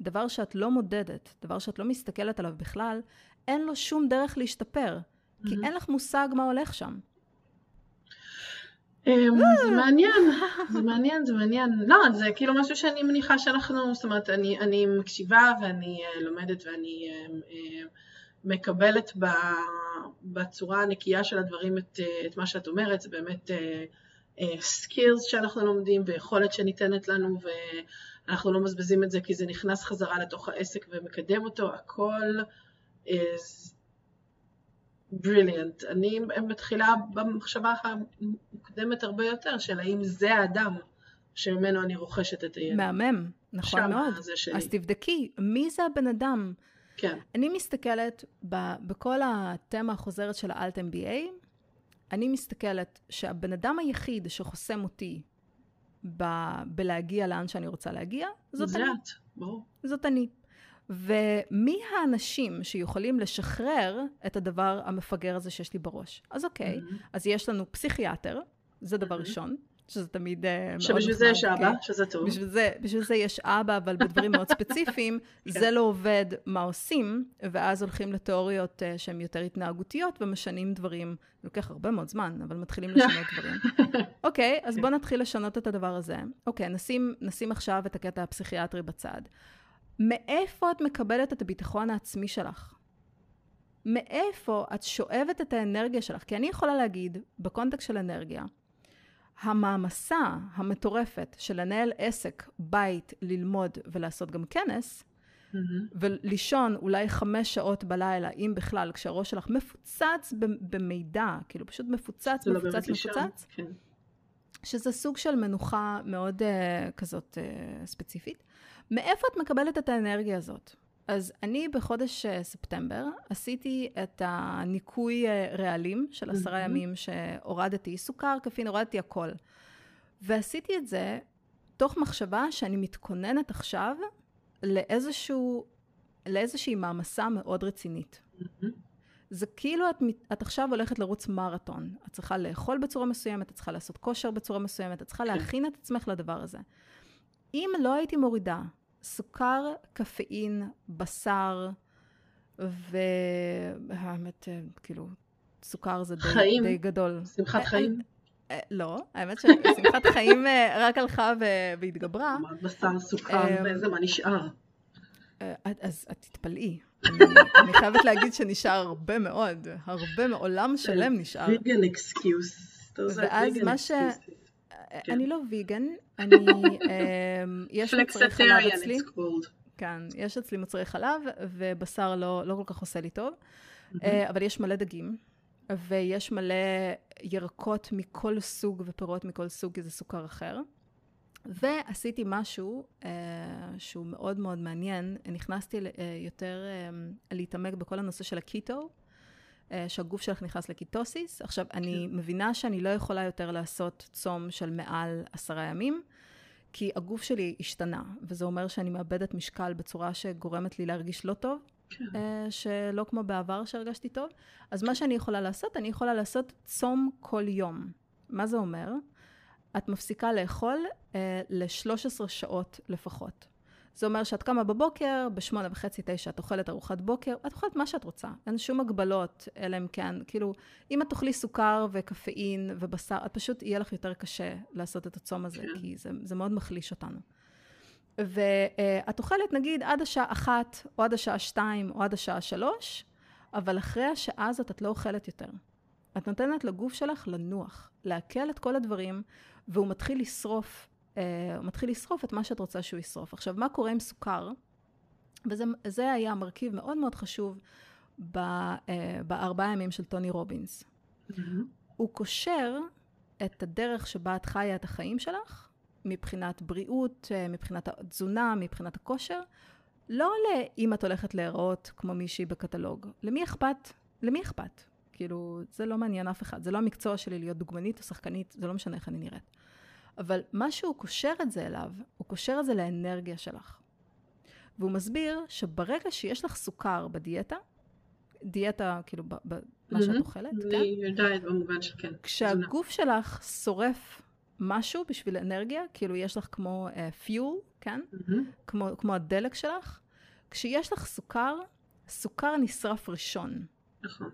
דבר שאת לא מודדת, דבר שאת לא מסתכלת עליו בכלל, אין לו שום דרך להשתפר, כי mm-hmm. אין לך מושג מה הולך שם. אמ, זה מעניין, זה מעניין, זה מעניין. לא, זה כאילו משהו שאני מניחה שאנחנו, זאת אומרת, אני, אני מקשיבה ואני uh, לומדת ואני uh, uh, מקבלת בצורה הנקייה של הדברים את, uh, את מה שאת אומרת, זה באמת סקילס uh, שאנחנו לומדים ויכולת שניתנת לנו ואנחנו לא מבזבזים את זה כי זה נכנס חזרה לתוך העסק ומקדם אותו, הכל is בריליאנט. אני מתחילה במחשבה המוקדמת הרבה יותר של האם זה האדם שממנו אני רוכשת את הידע. מהמם, נכון מאוד. אז תבדקי, מי זה הבן אדם? כן. אני מסתכלת ב- בכל התמה החוזרת של האלט MBA, אני מסתכלת שהבן אדם היחיד שחוסם אותי ב- בלהגיע לאן שאני רוצה להגיע, זאת זה אני. את, ברור. זאת אני. ומי האנשים שיכולים לשחרר את הדבר המפגר הזה שיש לי בראש? אז אוקיי, mm-hmm. אז יש לנו פסיכיאטר, זה דבר mm-hmm. ראשון. שזה תמיד uh, מאוד נחמד. שבשביל זה יש אבא, כן. שזה טוב. בשביל זה, בשביל זה יש אבא, אבל בדברים מאוד ספציפיים, <laughs> כן. זה לא עובד, מה עושים, ואז הולכים לתיאוריות uh, שהן יותר התנהגותיות ומשנים דברים, זה לוקח הרבה מאוד זמן, אבל מתחילים <laughs> לשנות דברים. אוקיי, okay, אז כן. בואו נתחיל לשנות את הדבר הזה. אוקיי, okay, נשים, נשים עכשיו את הקטע הפסיכיאטרי בצד. מאיפה את מקבלת את הביטחון העצמי שלך? מאיפה את שואבת את האנרגיה שלך? כי אני יכולה להגיד, בקונטקסט של אנרגיה, המעמסה המטורפת של לנהל עסק, בית, ללמוד ולעשות גם כנס, mm-hmm. ולישון אולי חמש שעות בלילה, אם בכלל, כשהראש שלך מפוצץ במידע, כאילו פשוט מפוצץ, לא מפוצץ, מפוצץ, כן. שזה סוג של מנוחה מאוד uh, כזאת uh, ספציפית. מאיפה את מקבלת את האנרגיה הזאת? אז אני בחודש uh, ספטמבר עשיתי את הניקוי uh, רעלים של עשרה. ימים שהורדתי, סוכר, קפין, הורדתי הכל. ועשיתי את זה תוך מחשבה שאני מתכוננת עכשיו לאיזשהו, לאיזושהי מעמסה מאוד רצינית. זה כאילו את, את עכשיו הולכת לרוץ מרתון. את צריכה לאכול בצורה מסוימת, את צריכה לעשות כושר בצורה מסוימת, את צריכה כן. להכין את עצמך לדבר הזה. אם לא הייתי מורידה סוכר, קפאין, בשר, והאמת, כאילו, סוכר זה די, חיים. די גדול. שמחת אה, חיים? אה, לא, האמת ששמחת חיים אה, רק הלכה והתגברה. בשר, סוכר, ואיזה מה נשאר? אז את תתפלאי. אני חייבת להגיד שנשאר הרבה מאוד, הרבה מעולם שלם נשאר. ויגן אקסקיוס. ואז מה ש... כן. אני לא ויגן, אני, <laughs> אמ, יש מוצרי חלב אצלי. כן, יש אצלי מוצרי חלב, ובשר לא, לא כל כך עושה לי טוב, אה, אבל יש מלא דגים, ויש מלא ירקות מכל סוג ופירות מכל סוג, כי זה סוכר אחר. ועשיתי משהו uh, שהוא מאוד מאוד מעניין, נכנסתי uh, יותר uh, להתעמק בכל הנושא של הקיטו, שהגוף שלך נכנס לקיטוסיס. עכשיו, כן. אני מבינה שאני לא יכולה יותר לעשות צום של מעל עשרה ימים, כי הגוף שלי השתנה, וזה אומר שאני מאבדת משקל בצורה שגורמת לי להרגיש לא טוב. כן. אה, שלא כמו בעבר שהרגשתי טוב. אז מה שאני יכולה לעשות, אני יכולה לעשות צום כל יום. מה זה אומר? את מפסיקה לאכול אה, ל-13 שעות לפחות. זה אומר שאת קמה בבוקר, בשמונה וחצי, תשע, את אוכלת ארוחת בוקר, את אוכלת מה שאת רוצה. אין שום הגבלות, אלא אם כן, כאילו, אם את תאכלי סוכר וקפאין ובשר, את פשוט, יהיה לך יותר קשה לעשות את הצום הזה, כן. כי זה, זה מאוד מחליש אותנו. ואת אוכלת נגיד עד השעה אחת, או עד השעה שתיים, או עד השעה שלוש, אבל אחרי השעה הזאת את לא אוכלת יותר. את נותנת לגוף שלך לנוח, לעכל את כל הדברים, והוא מתחיל לשרוף אה, הוא מתחיל לשרוף את מה שאת רוצה שהוא ישרוף. עכשיו, מה קורה עם סוכר? וזה היה מרכיב מאוד מאוד חשוב ב, אה, בארבעה ימים של טוני רובינס. Mm-hmm. הוא קושר את הדרך שבה את חיה את החיים שלך, מבחינת בריאות, אה, מבחינת התזונה, מבחינת הכושר, לא לאם את הולכת להיראות כמו מישהי בקטלוג. למי אכפת? למי אכפת? כאילו, זה לא מעניין אף אחד. זה לא המקצוע שלי להיות דוגמנית או שחקנית, זה לא משנה איך אני נראית. אבל מה שהוא קושר את זה אליו, הוא קושר את זה לאנרגיה שלך. והוא מסביר שברגע שיש לך סוכר בדיאטה, דיאטה, כאילו, במה שאת אוכלת, כן? אני יודעת במובן שכן. כשהגוף שלך שורף משהו בשביל אנרגיה, כאילו יש לך כמו פיול, uh, כן? Mm-hmm. כמו, כמו הדלק שלך, כשיש לך סוכר, סוכר נשרף ראשון. נכון.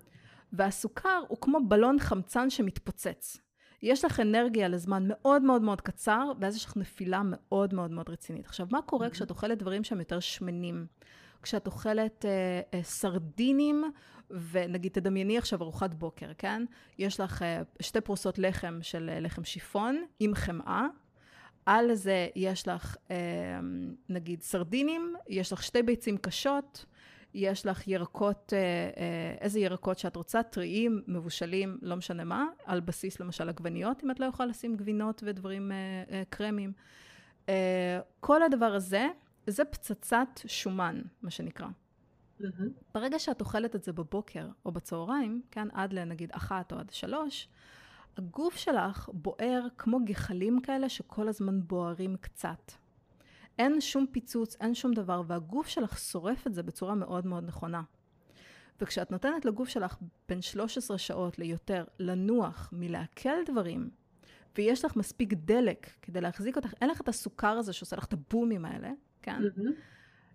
והסוכר הוא כמו בלון חמצן שמתפוצץ. יש לך אנרגיה לזמן מאוד מאוד מאוד קצר, ואז יש לך נפילה מאוד מאוד מאוד רצינית. עכשיו, מה קורה mm-hmm. כשאת אוכלת דברים שהם יותר שמנים? כשאת אוכלת אה, אה, סרדינים, ונגיד תדמייני עכשיו ארוחת בוקר, כן? יש לך אה, שתי פרוסות לחם של אה, לחם שיפון עם חמאה. על זה יש לך אה, נגיד סרדינים, יש לך שתי ביצים קשות, יש לך ירקות, אה, אה, איזה ירקות שאת רוצה, טריים, מבושלים, לא משנה מה, על בסיס למשל עגבניות, אם את לא יכולה לשים גבינות ודברים אה, קרמיים. כל הדבר הזה, זה פצצת שומן, מה שנקרא. Mm-hmm. ברגע שאת אוכלת את זה בבוקר או בצהריים, כן, עד לנגיד אחת או עד שלוש, הגוף שלך בוער כמו גחלים כאלה שכל הזמן בוערים קצת. אין שום פיצוץ, אין שום דבר, והגוף שלך שורף את זה בצורה מאוד מאוד נכונה. וכשאת נותנת לגוף שלך בין 13 שעות ליותר לנוח מלעכל דברים, ויש לך מספיק דלק כדי להחזיק אותך, אין לך את הסוכר הזה שעושה לך את הבומים האלה, כן? Mm-hmm.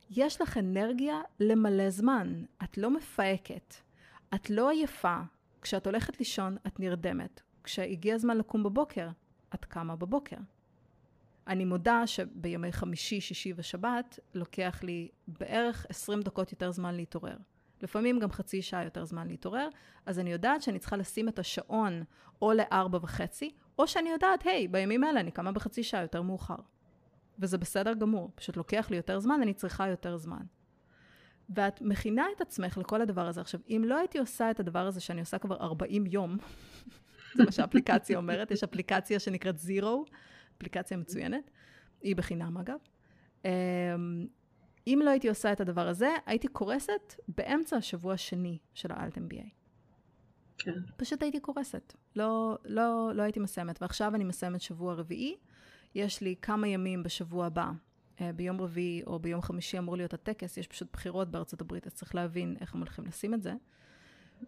יש לך אנרגיה למלא זמן. את לא מפהקת. את לא עייפה. כשאת הולכת לישון, את נרדמת. כשהגיע הזמן לקום בבוקר, את קמה בבוקר. אני מודה שבימי חמישי, שישי ושבת, לוקח לי בערך 20 דקות יותר זמן להתעורר. לפעמים גם חצי שעה יותר זמן להתעורר, אז אני יודעת שאני צריכה לשים את השעון או לארבע וחצי, או שאני יודעת, היי, hey, בימים האלה אני קמה בחצי שעה יותר מאוחר. וזה בסדר גמור, פשוט לוקח לי יותר זמן, אני צריכה יותר זמן. ואת מכינה את עצמך לכל הדבר הזה. עכשיו, אם לא הייתי עושה את הדבר הזה שאני עושה כבר 40 יום, <laughs> זה מה שהאפליקציה אומרת, יש אפליקציה שנקראת זירו, אפליקציה מצוינת, היא בחינם אגב. אמ, אם לא הייתי עושה את הדבר הזה, הייתי קורסת באמצע השבוע השני של האלט MBA. כן. פשוט הייתי קורסת. לא, לא, לא הייתי מסיימת. ועכשיו אני מסיימת שבוע רביעי. יש לי כמה ימים בשבוע הבא. אה, ביום רביעי או ביום חמישי אמור להיות הטקס, יש פשוט בחירות בארצות הברית, אז צריך להבין איך הם הולכים לשים את זה.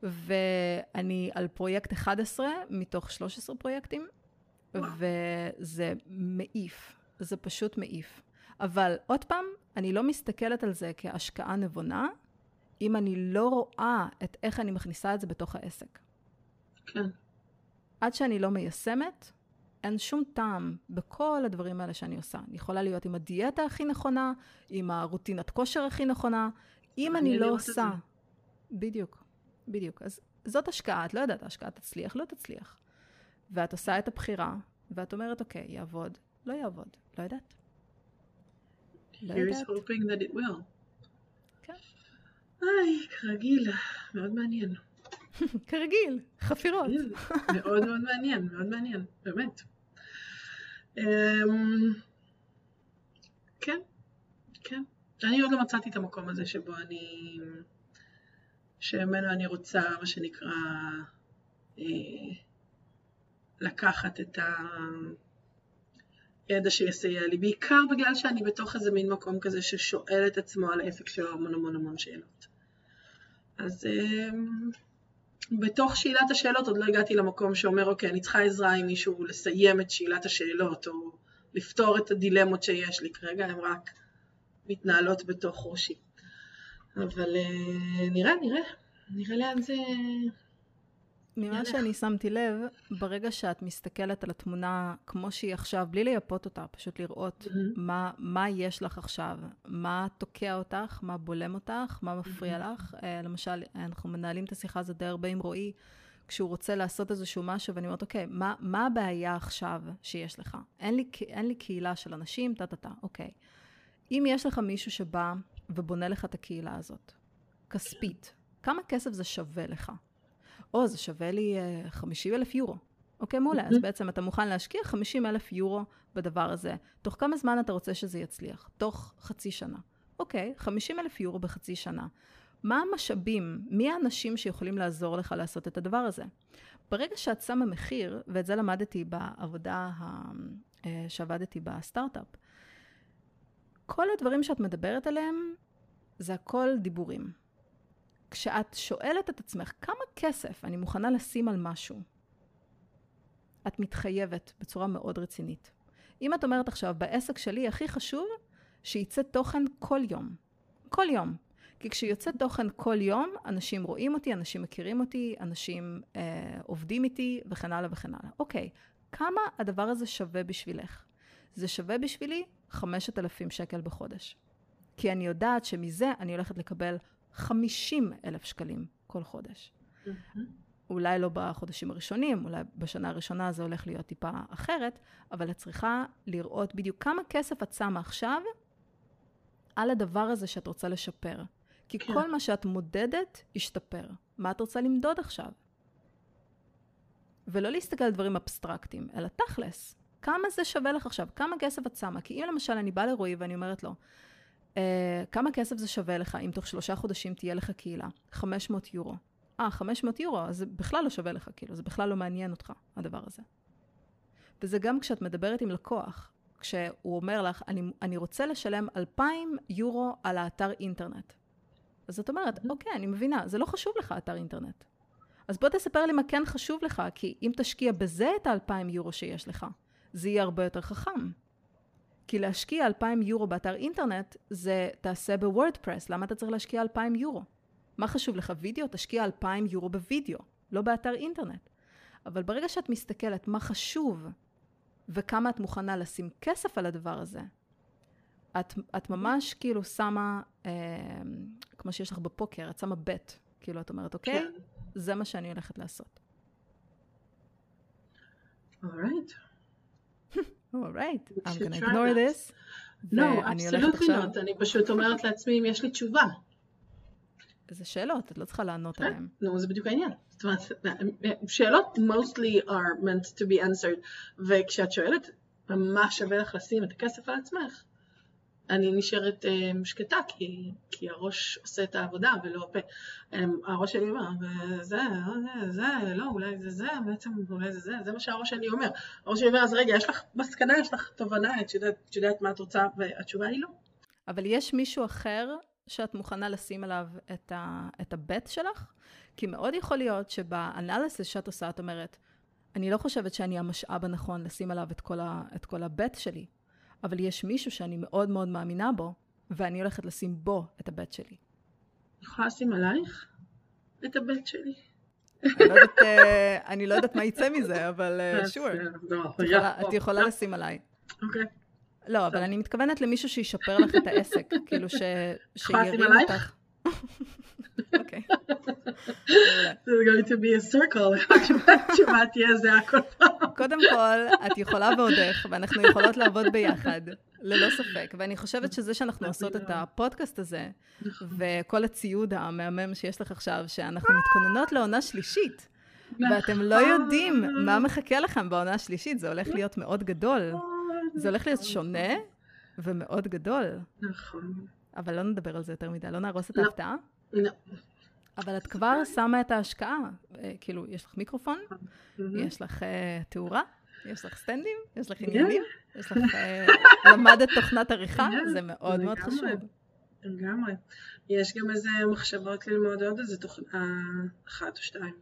ואני על פרויקט 11 מתוך 13 פרויקטים, וזה מעיף, זה פשוט מעיף. אבל עוד פעם, אני לא מסתכלת על זה כהשקעה נבונה, אם אני לא רואה את איך אני מכניסה את זה בתוך העסק. כן. עד שאני לא מיישמת, אין שום טעם בכל הדברים האלה שאני עושה. אני יכולה להיות עם הדיאטה הכי נכונה, עם הרוטינת כושר הכי נכונה, אם אני לא עושה... בדיוק, בדיוק. אז זאת השקעה, את לא יודעת, ההשקעה תצליח, לא תצליח. ואת עושה את הבחירה, ואת אומרת, אוקיי, יעבוד, לא יעבוד, לא יודעת. לא יודעת. hoping that it will. כן. היי, כרגיל, מאוד מעניין. <laughs> כרגיל, חפירות. מאוד מאוד מעניין, מאוד מעניין, באמת. אמ, כן, כן. אני עוד לא מצאתי את המקום הזה שבו אני, שממנו אני רוצה, מה שנקרא, אה, לקחת את הידע שיסייע לי, בעיקר בגלל שאני בתוך איזה מין מקום כזה ששואל את עצמו על העסק שלו המון המון המון שאלות. אז אמ, בתוך שאלת השאלות עוד לא הגעתי למקום שאומר, אוקיי, אני צריכה עזרה עם מישהו לסיים את שאלת השאלות, או לפתור את הדילמות שיש לי, כרגע הן רק מתנהלות בתוך ראשי. אבל אה, נראה, נראה, נראה לאן זה... ממה שאני שמתי לב, ברגע שאת מסתכלת על התמונה כמו שהיא עכשיו, בלי לייפות אותה, פשוט לראות mm-hmm. מה, מה יש לך עכשיו, מה תוקע אותך, מה בולם אותך, מה מפריע mm-hmm. לך. Uh, למשל, אנחנו מנהלים את השיחה הזאת די הרבה עם רועי, כשהוא רוצה לעשות איזשהו משהו, ואני אומרת, אוקיי, מה, מה הבעיה עכשיו שיש לך? אין לי, אין לי קהילה של אנשים, טה-טה-טה, אוקיי. אם יש לך מישהו שבא ובונה לך את הקהילה הזאת, כספית, כמה כסף זה שווה לך? או, זה שווה לי 50 אה, אלף יורו. אוקיי, מעולה. אז בעצם אתה מוכן להשקיע 50 אלף יורו בדבר הזה. תוך כמה זמן אתה רוצה שזה יצליח? תוך חצי שנה. אוקיי, 50 אלף יורו בחצי שנה. מה המשאבים? מי האנשים שיכולים לעזור לך לעשות את הדבר הזה? ברגע שאת שמה מחיר, ואת זה למדתי בעבודה אה, שעבדתי בסטארט-אפ, כל הדברים שאת מדברת עליהם, זה הכל דיבורים. כשאת שואלת את עצמך, כמה כסף אני מוכנה לשים על משהו, את מתחייבת בצורה מאוד רצינית. אם את אומרת עכשיו, בעסק שלי הכי חשוב שייצא תוכן כל יום. כל יום. כי כשיוצא תוכן כל יום, אנשים רואים אותי, אנשים מכירים אותי, אנשים אה, עובדים איתי, וכן הלאה וכן הלאה. אוקיי, כמה הדבר הזה שווה בשבילך? זה שווה בשבילי 5,000 שקל בחודש. כי אני יודעת שמזה אני הולכת לקבל 50 אלף שקלים כל חודש. Mm-hmm. אולי לא בחודשים הראשונים, אולי בשנה הראשונה זה הולך להיות טיפה אחרת, אבל את צריכה לראות בדיוק כמה כסף את שמה עכשיו על הדבר הזה שאת רוצה לשפר. כי כן. כל מה שאת מודדת, ישתפר. מה את רוצה למדוד עכשיו? ולא להסתכל על דברים אבסטרקטיים, אלא תכלס. כמה זה שווה לך עכשיו? כמה כסף את שמה? כי אם למשל אני באה לרועי ואני אומרת לו, כמה כסף זה שווה לך אם תוך שלושה חודשים תהיה לך קהילה? 500 יורו. אה, 500 יורו, אז זה בכלל לא שווה לך, כאילו, זה בכלל לא מעניין אותך, הדבר הזה. וזה גם כשאת מדברת עם לקוח, כשהוא אומר לך, אני, אני רוצה לשלם 2,000 יורו על האתר אינטרנט. אז את אומרת, mm-hmm. אוקיי, אני מבינה, זה לא חשוב לך אתר אינטרנט. אז בוא תספר לי מה כן חשוב לך, כי אם תשקיע בזה את ה-2,000 יורו שיש לך, זה יהיה הרבה יותר חכם. כי להשקיע 2,000 יורו באתר אינטרנט, זה תעשה בוורדפרס, למה אתה צריך להשקיע 2,000 יורו? מה חשוב לך, וידאו? תשקיע 2,000 יורו בווידאו, לא באתר אינטרנט. אבל ברגע שאת מסתכלת מה חשוב וכמה את מוכנה לשים כסף על הדבר הזה, את, את ממש כאילו שמה, אה, כמו שיש לך בפוקר, את שמה בט. כאילו, את אומרת, אוקיי, כן. זה מה שאני הולכת לעשות. אורייט. אורייט, I'm gonna ignore this. לא, אבסולוטלי לא, אני פשוט אומרת לעצמי אם יש לי תשובה. איזה שאלות, את לא צריכה לענות כן, עליהן. נו, זה בדיוק העניין. זאת אומרת, שאלות mostly are meant to be answered, וכשאת שואלת מה שווה לך לשים את הכסף על עצמך, אני נשארת um, שקטה כי, כי הראש עושה את העבודה ולא הפה. Um, הראש שלי אומר, וזה, זה, זה, לא, אולי זה זה, בעצם אולי זה זה, זה מה שהראש שלי אומר. הראש שלי אומר, אז רגע, יש לך מסקנה, יש לך תובנה, את יודעת, את יודעת מה את רוצה, והתשובה היא לא. אבל יש מישהו אחר שאת מוכנה לשים עליו את, ה, את הבט שלך? כי מאוד יכול להיות שבאנליסיס שאת עושה, את אומרת, אני לא חושבת שאני המשאב הנכון לשים עליו את כל, ה, את כל הבט שלי, אבל יש מישהו שאני מאוד מאוד מאמינה בו, ואני הולכת לשים בו את הבט שלי. יכולה לשים עלייך את הבט שלי? אני לא יודעת, אה, אני לא יודעת מה יצא מזה, אבל שור. אה, את יכולה לשים עליי. אוקיי. לא, אבל אני מתכוונת למישהו שישפר לך את העסק, כאילו. שירים אותך. אוקיי. <laughs> There's going to be a circle, התשובה תהיה זה הכל. קודם כל, את יכולה ועוד איך, ואנחנו יכולות לעבוד ביחד, ללא ספק. ואני חושבת שזה שאנחנו עושות את הפודקאסט הזה, וכל הציוד המהמם שיש לך עכשיו, שאנחנו מתכוננות לעונה שלישית. ואתם לא יודעים מה מחכה לכם בעונה השלישית, זה הולך להיות מאוד גדול. זה הולך להיות שונה ומאוד גדול. נכון. אבל לא נדבר על זה יותר מדי, לא נהרוס את לא. ההפתעה. לא. אבל את כבר שמה את ההשקעה. אה, כאילו, יש לך מיקרופון, יש לך אה, תאורה, יש לך סטנדים, יש לך עניינים, יש לך... אה, למדת תוכנת עריכה, זה מאוד מאוד חשוב. לגמרי. יש גם איזה מחשבות ללמוד עוד איזה תוכנה אחת או שתיים,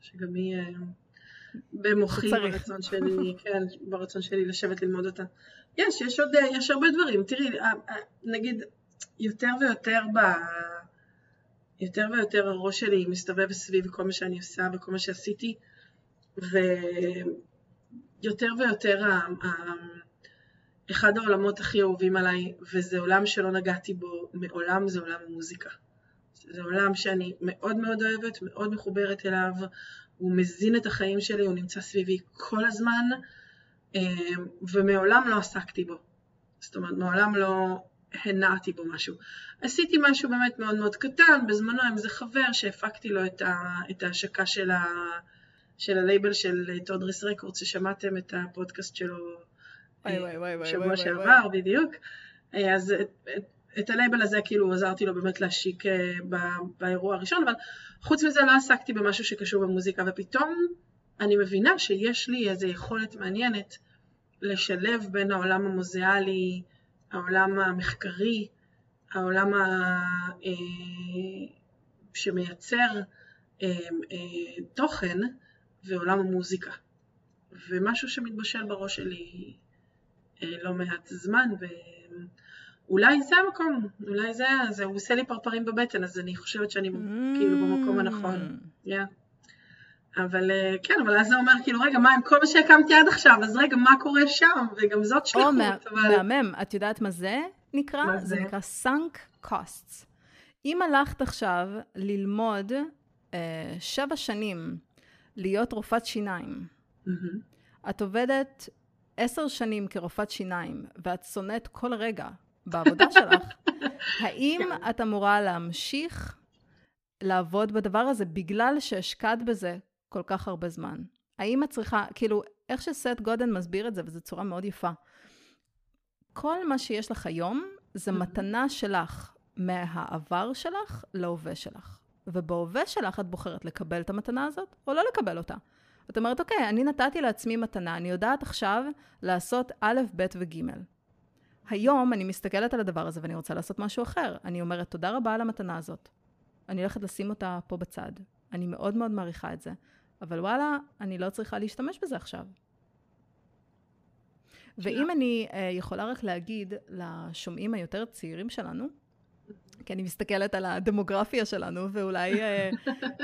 שגם היא במוחי, ברצון שלי, <laughs> כן, ברצון שלי לשבת ללמוד אותה. יש, יש עוד, יש הרבה דברים. תראי, נגיד, יותר ויותר ב... יותר ויותר הראש שלי מסתובב סביב כל מה שאני עושה וכל מה שעשיתי, ויותר ויותר ה... אחד העולמות הכי אהובים עליי, וזה עולם שלא נגעתי בו מעולם, זה עולם המוזיקה. זה עולם שאני מאוד מאוד אוהבת, מאוד מחוברת אליו, הוא מזין את החיים שלי, הוא נמצא סביבי כל הזמן, אה, ומעולם לא עסקתי בו. זאת אומרת, מעולם לא הנעתי בו משהו. עשיתי משהו באמת מאוד מאוד קטן, בזמנו עם איזה חבר שהפקתי לו את, ה, את ההשקה של, ה, של הלייבל של טודריס רקורד, ששמעתם את הפודקאסט שלו וואי, וואי, וואי, שבוע שעבר בדיוק. אה, אז את הלייבל הזה כאילו עזרתי לו באמת להשיק אה, באירוע הראשון, אבל חוץ מזה לא עסקתי במשהו שקשור במוזיקה, ופתאום אני מבינה שיש לי איזו יכולת מעניינת לשלב בין העולם המוזיאלי, העולם המחקרי, העולם ה... אה, שמייצר אה, תוכן ועולם המוזיקה. ומשהו שמתבשל בראש שלי לא מעט זמן, ו... אולי זה המקום, אולי זה, זה הוא עושה לי פרפרים בבטן, אז אני חושבת שאני mm. כאילו במקום הנכון. Yeah. אבל אה, כן, אבל אז זה אומר כאילו, רגע, מה עם כל מה שהקמתי עד עכשיו, אז רגע, מה קורה שם? וגם זאת שליחות, או, אבל... מהמם, את יודעת מה זה נקרא? מה זה? זה נקרא sunk costs. אם הלכת עכשיו ללמוד אה, שבע שנים להיות רופאת שיניים, mm-hmm. את עובדת עשר שנים כרופאת שיניים, ואת שונאת כל רגע בעבודה שלך, <laughs> האם כן. את אמורה להמשיך לעבוד בדבר הזה בגלל שהשקעת בזה כל כך הרבה זמן? האם את צריכה, כאילו, איך שסט גודן מסביר את זה, וזו צורה מאוד יפה, כל מה שיש לך היום זה מתנה שלך מהעבר שלך להווה שלך. ובהווה שלך את בוחרת לקבל את המתנה הזאת, או לא לקבל אותה. את אומרת, אוקיי, אני נתתי לעצמי מתנה, אני יודעת עכשיו לעשות א', ב' וג'. היום אני מסתכלת על הדבר הזה ואני רוצה לעשות משהו אחר. אני אומרת, תודה רבה על המתנה הזאת. אני הולכת לשים אותה פה בצד. אני מאוד מאוד מעריכה את זה. אבל וואלה, אני לא צריכה להשתמש בזה עכשיו. ואם אני uh, יכולה רק להגיד לשומעים היותר צעירים שלנו, כי אני מסתכלת על הדמוגרפיה שלנו, ואולי, אה,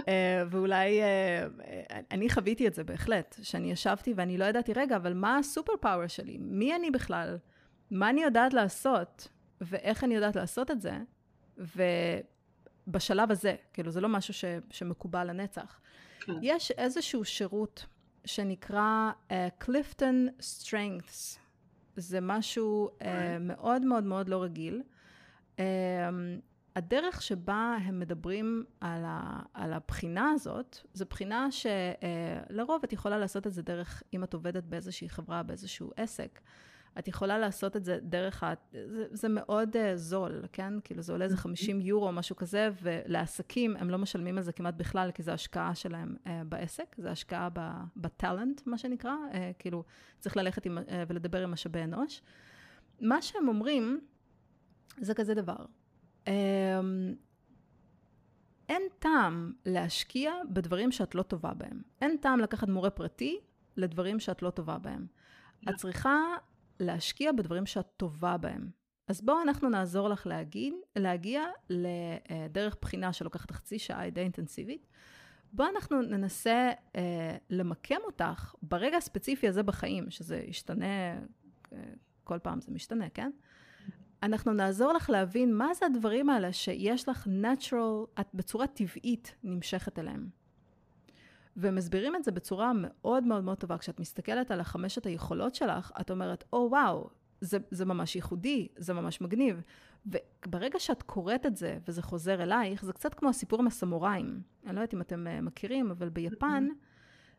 אה, ואולי אה, אני חוויתי את זה בהחלט, שאני ישבתי ואני לא ידעתי, רגע, אבל מה הסופר פאוור שלי? מי אני בכלל? מה אני יודעת לעשות? ואיך אני יודעת לעשות את זה? ובשלב הזה, כאילו, זה לא משהו ש, שמקובע לנצח. כן. יש איזשהו שירות שנקרא Clifton אה, Strengths. זה משהו אה, מאוד מאוד מאוד לא רגיל. אממ, הדרך שבה הם מדברים על, ה, על הבחינה הזאת, זו בחינה שלרוב את יכולה לעשות את זה דרך, אם את עובדת באיזושהי חברה, באיזשהו עסק, את יכולה לעשות את זה דרך, ה, זה, זה מאוד uh, זול, כן? כאילו זה עולה איזה 50 אוקיי. יורו או משהו כזה, ולעסקים הם לא משלמים על זה כמעט בכלל, כי זו השקעה שלהם uh, בעסק, זו השקעה בטאלנט, מה שנקרא, uh, כאילו צריך ללכת עם, uh, ולדבר עם משאבי אנוש. מה שהם אומרים, זה כזה דבר. Um, אין טעם להשקיע בדברים שאת לא טובה בהם. אין טעם לקחת מורה פרטי לדברים שאת לא טובה בהם. את צריכה להשקיע בדברים שאת טובה בהם. אז בואו אנחנו נעזור לך להגיד, להגיע לדרך בחינה שלוקחת חצי שעה, די אינטנסיבית. בואו אנחנו ננסה אה, למקם אותך ברגע הספציפי הזה בחיים, שזה ישתנה, אה, כל פעם זה משתנה, כן? אנחנו נעזור לך להבין מה זה הדברים האלה שיש לך natural, את בצורה טבעית נמשכת אליהם. ומסבירים את זה בצורה מאוד מאוד מאוד טובה. כשאת מסתכלת על החמשת היכולות שלך, את אומרת, או oh, וואו, זה, זה ממש ייחודי, זה ממש מגניב. וברגע שאת קוראת את זה וזה חוזר אלייך, זה קצת כמו הסיפור עם הסמוראים. אני לא יודעת אם אתם אה, מכירים, אבל ביפן,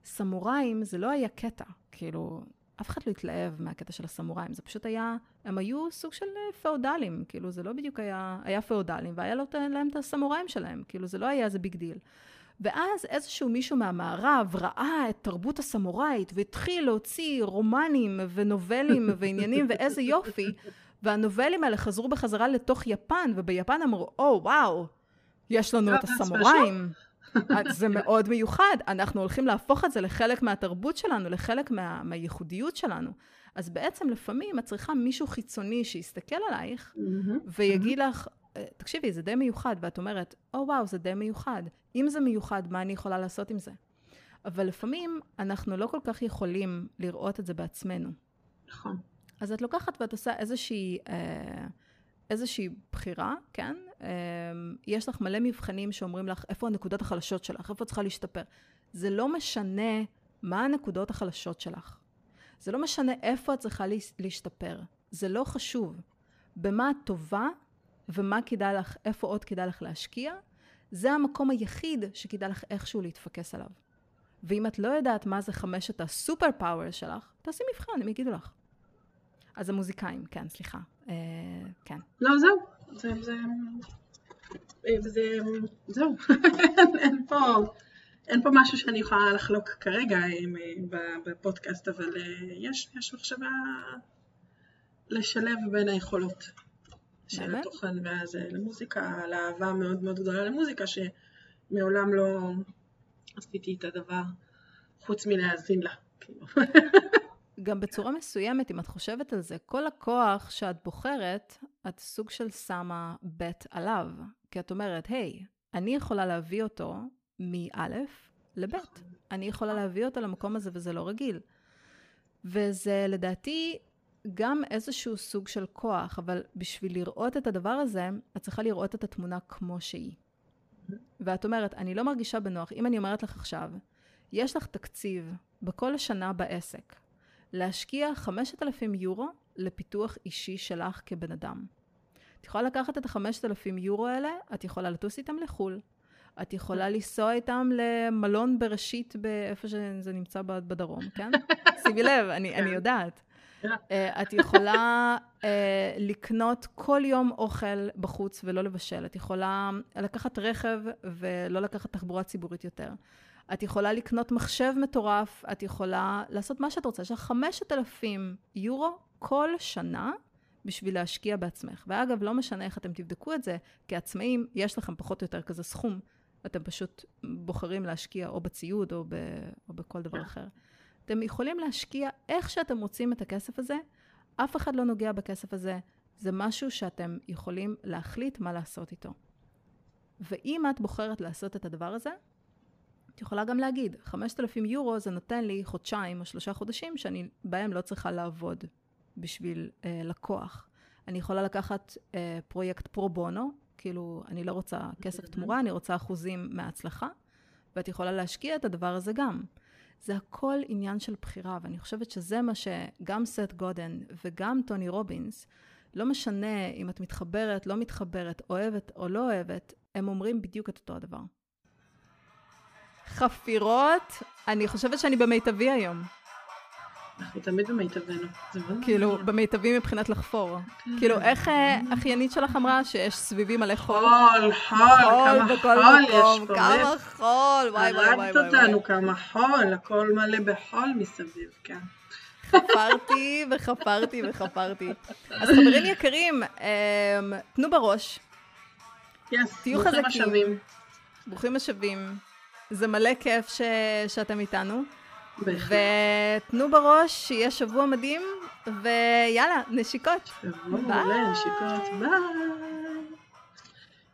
סמוראים זה לא היה קטע. כאילו, אף אחד לא התלהב מהקטע של הסמוראים, זה פשוט היה, הם היו סוג של אה, פאודלים, כאילו זה לא בדיוק היה, היה פאודלים, והיה להם את הסמוראים שלהם, כאילו זה לא היה איזה big deal. ואז איזשהו מישהו מהמערב ראה את תרבות הסמוראית והתחיל להוציא רומנים ונובלים <laughs> ועניינים ואיזה יופי, והנובלים האלה חזרו בחזרה לתוך יפן, וביפן אמרו, או oh, וואו, יש לנו את הסמוראים. זה מאוד מיוחד, אנחנו הולכים להפוך את זה לחלק מהתרבות שלנו, לחלק מה, מהייחודיות שלנו. אז בעצם לפעמים את צריכה מישהו חיצוני שיסתכל עלייך ויגיד לך, אה, תקשיבי, זה די מיוחד, ואת אומרת, או oh, וואו, זה די מיוחד. אם זה מיוחד, מה אני יכולה לעשות עם זה? אבל לפעמים אנחנו לא כל כך יכולים לראות את זה בעצמנו. נכון. אז את לוקחת ואת עושה איזושהי, אה, איזושהי בחירה, כן? אה, יש לך מלא מבחנים שאומרים לך איפה הנקודות החלשות שלך, איפה את צריכה להשתפר. זה לא משנה מה הנקודות החלשות שלך. זה לא משנה איפה את צריכה להשתפר. זה לא חשוב. במה את טובה ומה כדאי לך, איפה עוד כדאי לך להשקיע, זה המקום היחיד שכדאי לך איכשהו להתפקס עליו. ואם את לא יודעת מה זה חמשת הסופר פאוור שלך, תעשי מבחן, הם יגידו לך. אז המוזיקאים, כן, סליחה. אה, כן. לא, זהו. זה, זה, זה, זהו. <laughs> אין פה... אין פה משהו שאני יכולה לחלוק כרגע עם, בפודקאסט, אבל אה, יש, יש מחשבה לשלב בין היכולות. של התוכן ואז למוזיקה, על אהבה מאוד מאוד גדולה למוזיקה שמעולם לא עשיתי את הדבר חוץ מלהאזין לה. כאילו. <laughs> גם בצורה מסוימת, אם את חושבת על זה, כל הכוח שאת בוחרת, את סוג של שמה בט עליו, כי את אומרת, היי, hey, אני יכולה להביא אותו מאלף לבית. אני יכולה להביא אותו למקום הזה וזה לא רגיל. וזה לדעתי גם איזשהו סוג של כוח, אבל בשביל לראות את הדבר הזה, את צריכה לראות את התמונה כמו שהיא. ואת אומרת, אני לא מרגישה בנוח. אם אני אומרת לך עכשיו, יש לך תקציב בכל שנה בעסק להשקיע 5,000 יורו לפיתוח אישי שלך כבן אדם. את יכולה לקחת את ה-5,000 יורו האלה, את יכולה לטוס איתם לחו"ל, את יכולה לנסוע איתם למלון בראשית, באיפה שזה נמצא בדרום, כן? <laughs> שימי לב, אני, אני כן. יודעת. Uh, את יכולה uh, לקנות כל יום אוכל בחוץ ולא לבשל. את יכולה לקחת רכב ולא לקחת תחבורה ציבורית יותר. את יכולה לקנות מחשב מטורף, את יכולה לעשות מה שאת רוצה. יש לך 5,000 יורו כל שנה בשביל להשקיע בעצמך. ואגב, לא משנה איך אתם תבדקו את זה, כעצמאים, יש לכם פחות או יותר כזה סכום. אתם פשוט בוחרים להשקיע או בציוד או, ב, או בכל דבר אחר. אתם יכולים להשקיע איך שאתם רוצים את הכסף הזה, אף אחד לא נוגע בכסף הזה, זה משהו שאתם יכולים להחליט מה לעשות איתו. ואם את בוחרת לעשות את הדבר הזה, את יכולה גם להגיד, 5,000 יורו זה נותן לי חודשיים או שלושה חודשים שאני בהם לא צריכה לעבוד בשביל אה, לקוח. אני יכולה לקחת אה, פרויקט פרו בונו, כאילו, אני לא רוצה כסף תמורה, אני רוצה אחוזים מההצלחה, ואת יכולה להשקיע את הדבר הזה גם. זה הכל עניין של בחירה, ואני חושבת שזה מה שגם סט גודן וגם טוני רובינס, לא משנה אם את מתחברת, לא מתחברת, אוהבת או לא אוהבת, הם אומרים בדיוק את אותו הדבר. חפירות, אני חושבת שאני במיטבי היום. אנחנו תמיד במיטבנו. כאילו, במיטבי מבחינת לחפור. כן. כאילו, איך אה, אחיינית שלך אמרה שיש סביבי מלא חול? חול, חול, כמה חול יש פה. כמה חול, וואי וואי וואי. הרגת אותנו, כמה חול, הכל מלא בחול מסביב, כן. חפרתי וחפרתי וחפרתי. אז חברים יקרים, אמ, תנו בראש. ברוכים השבים. ברוכים השבים. זה מלא כיף שאתם איתנו. ותנו בראש, שיהיה שבוע מדהים, ויאללה, נשיקות. שבוע מעולה, נשיקות, ביי.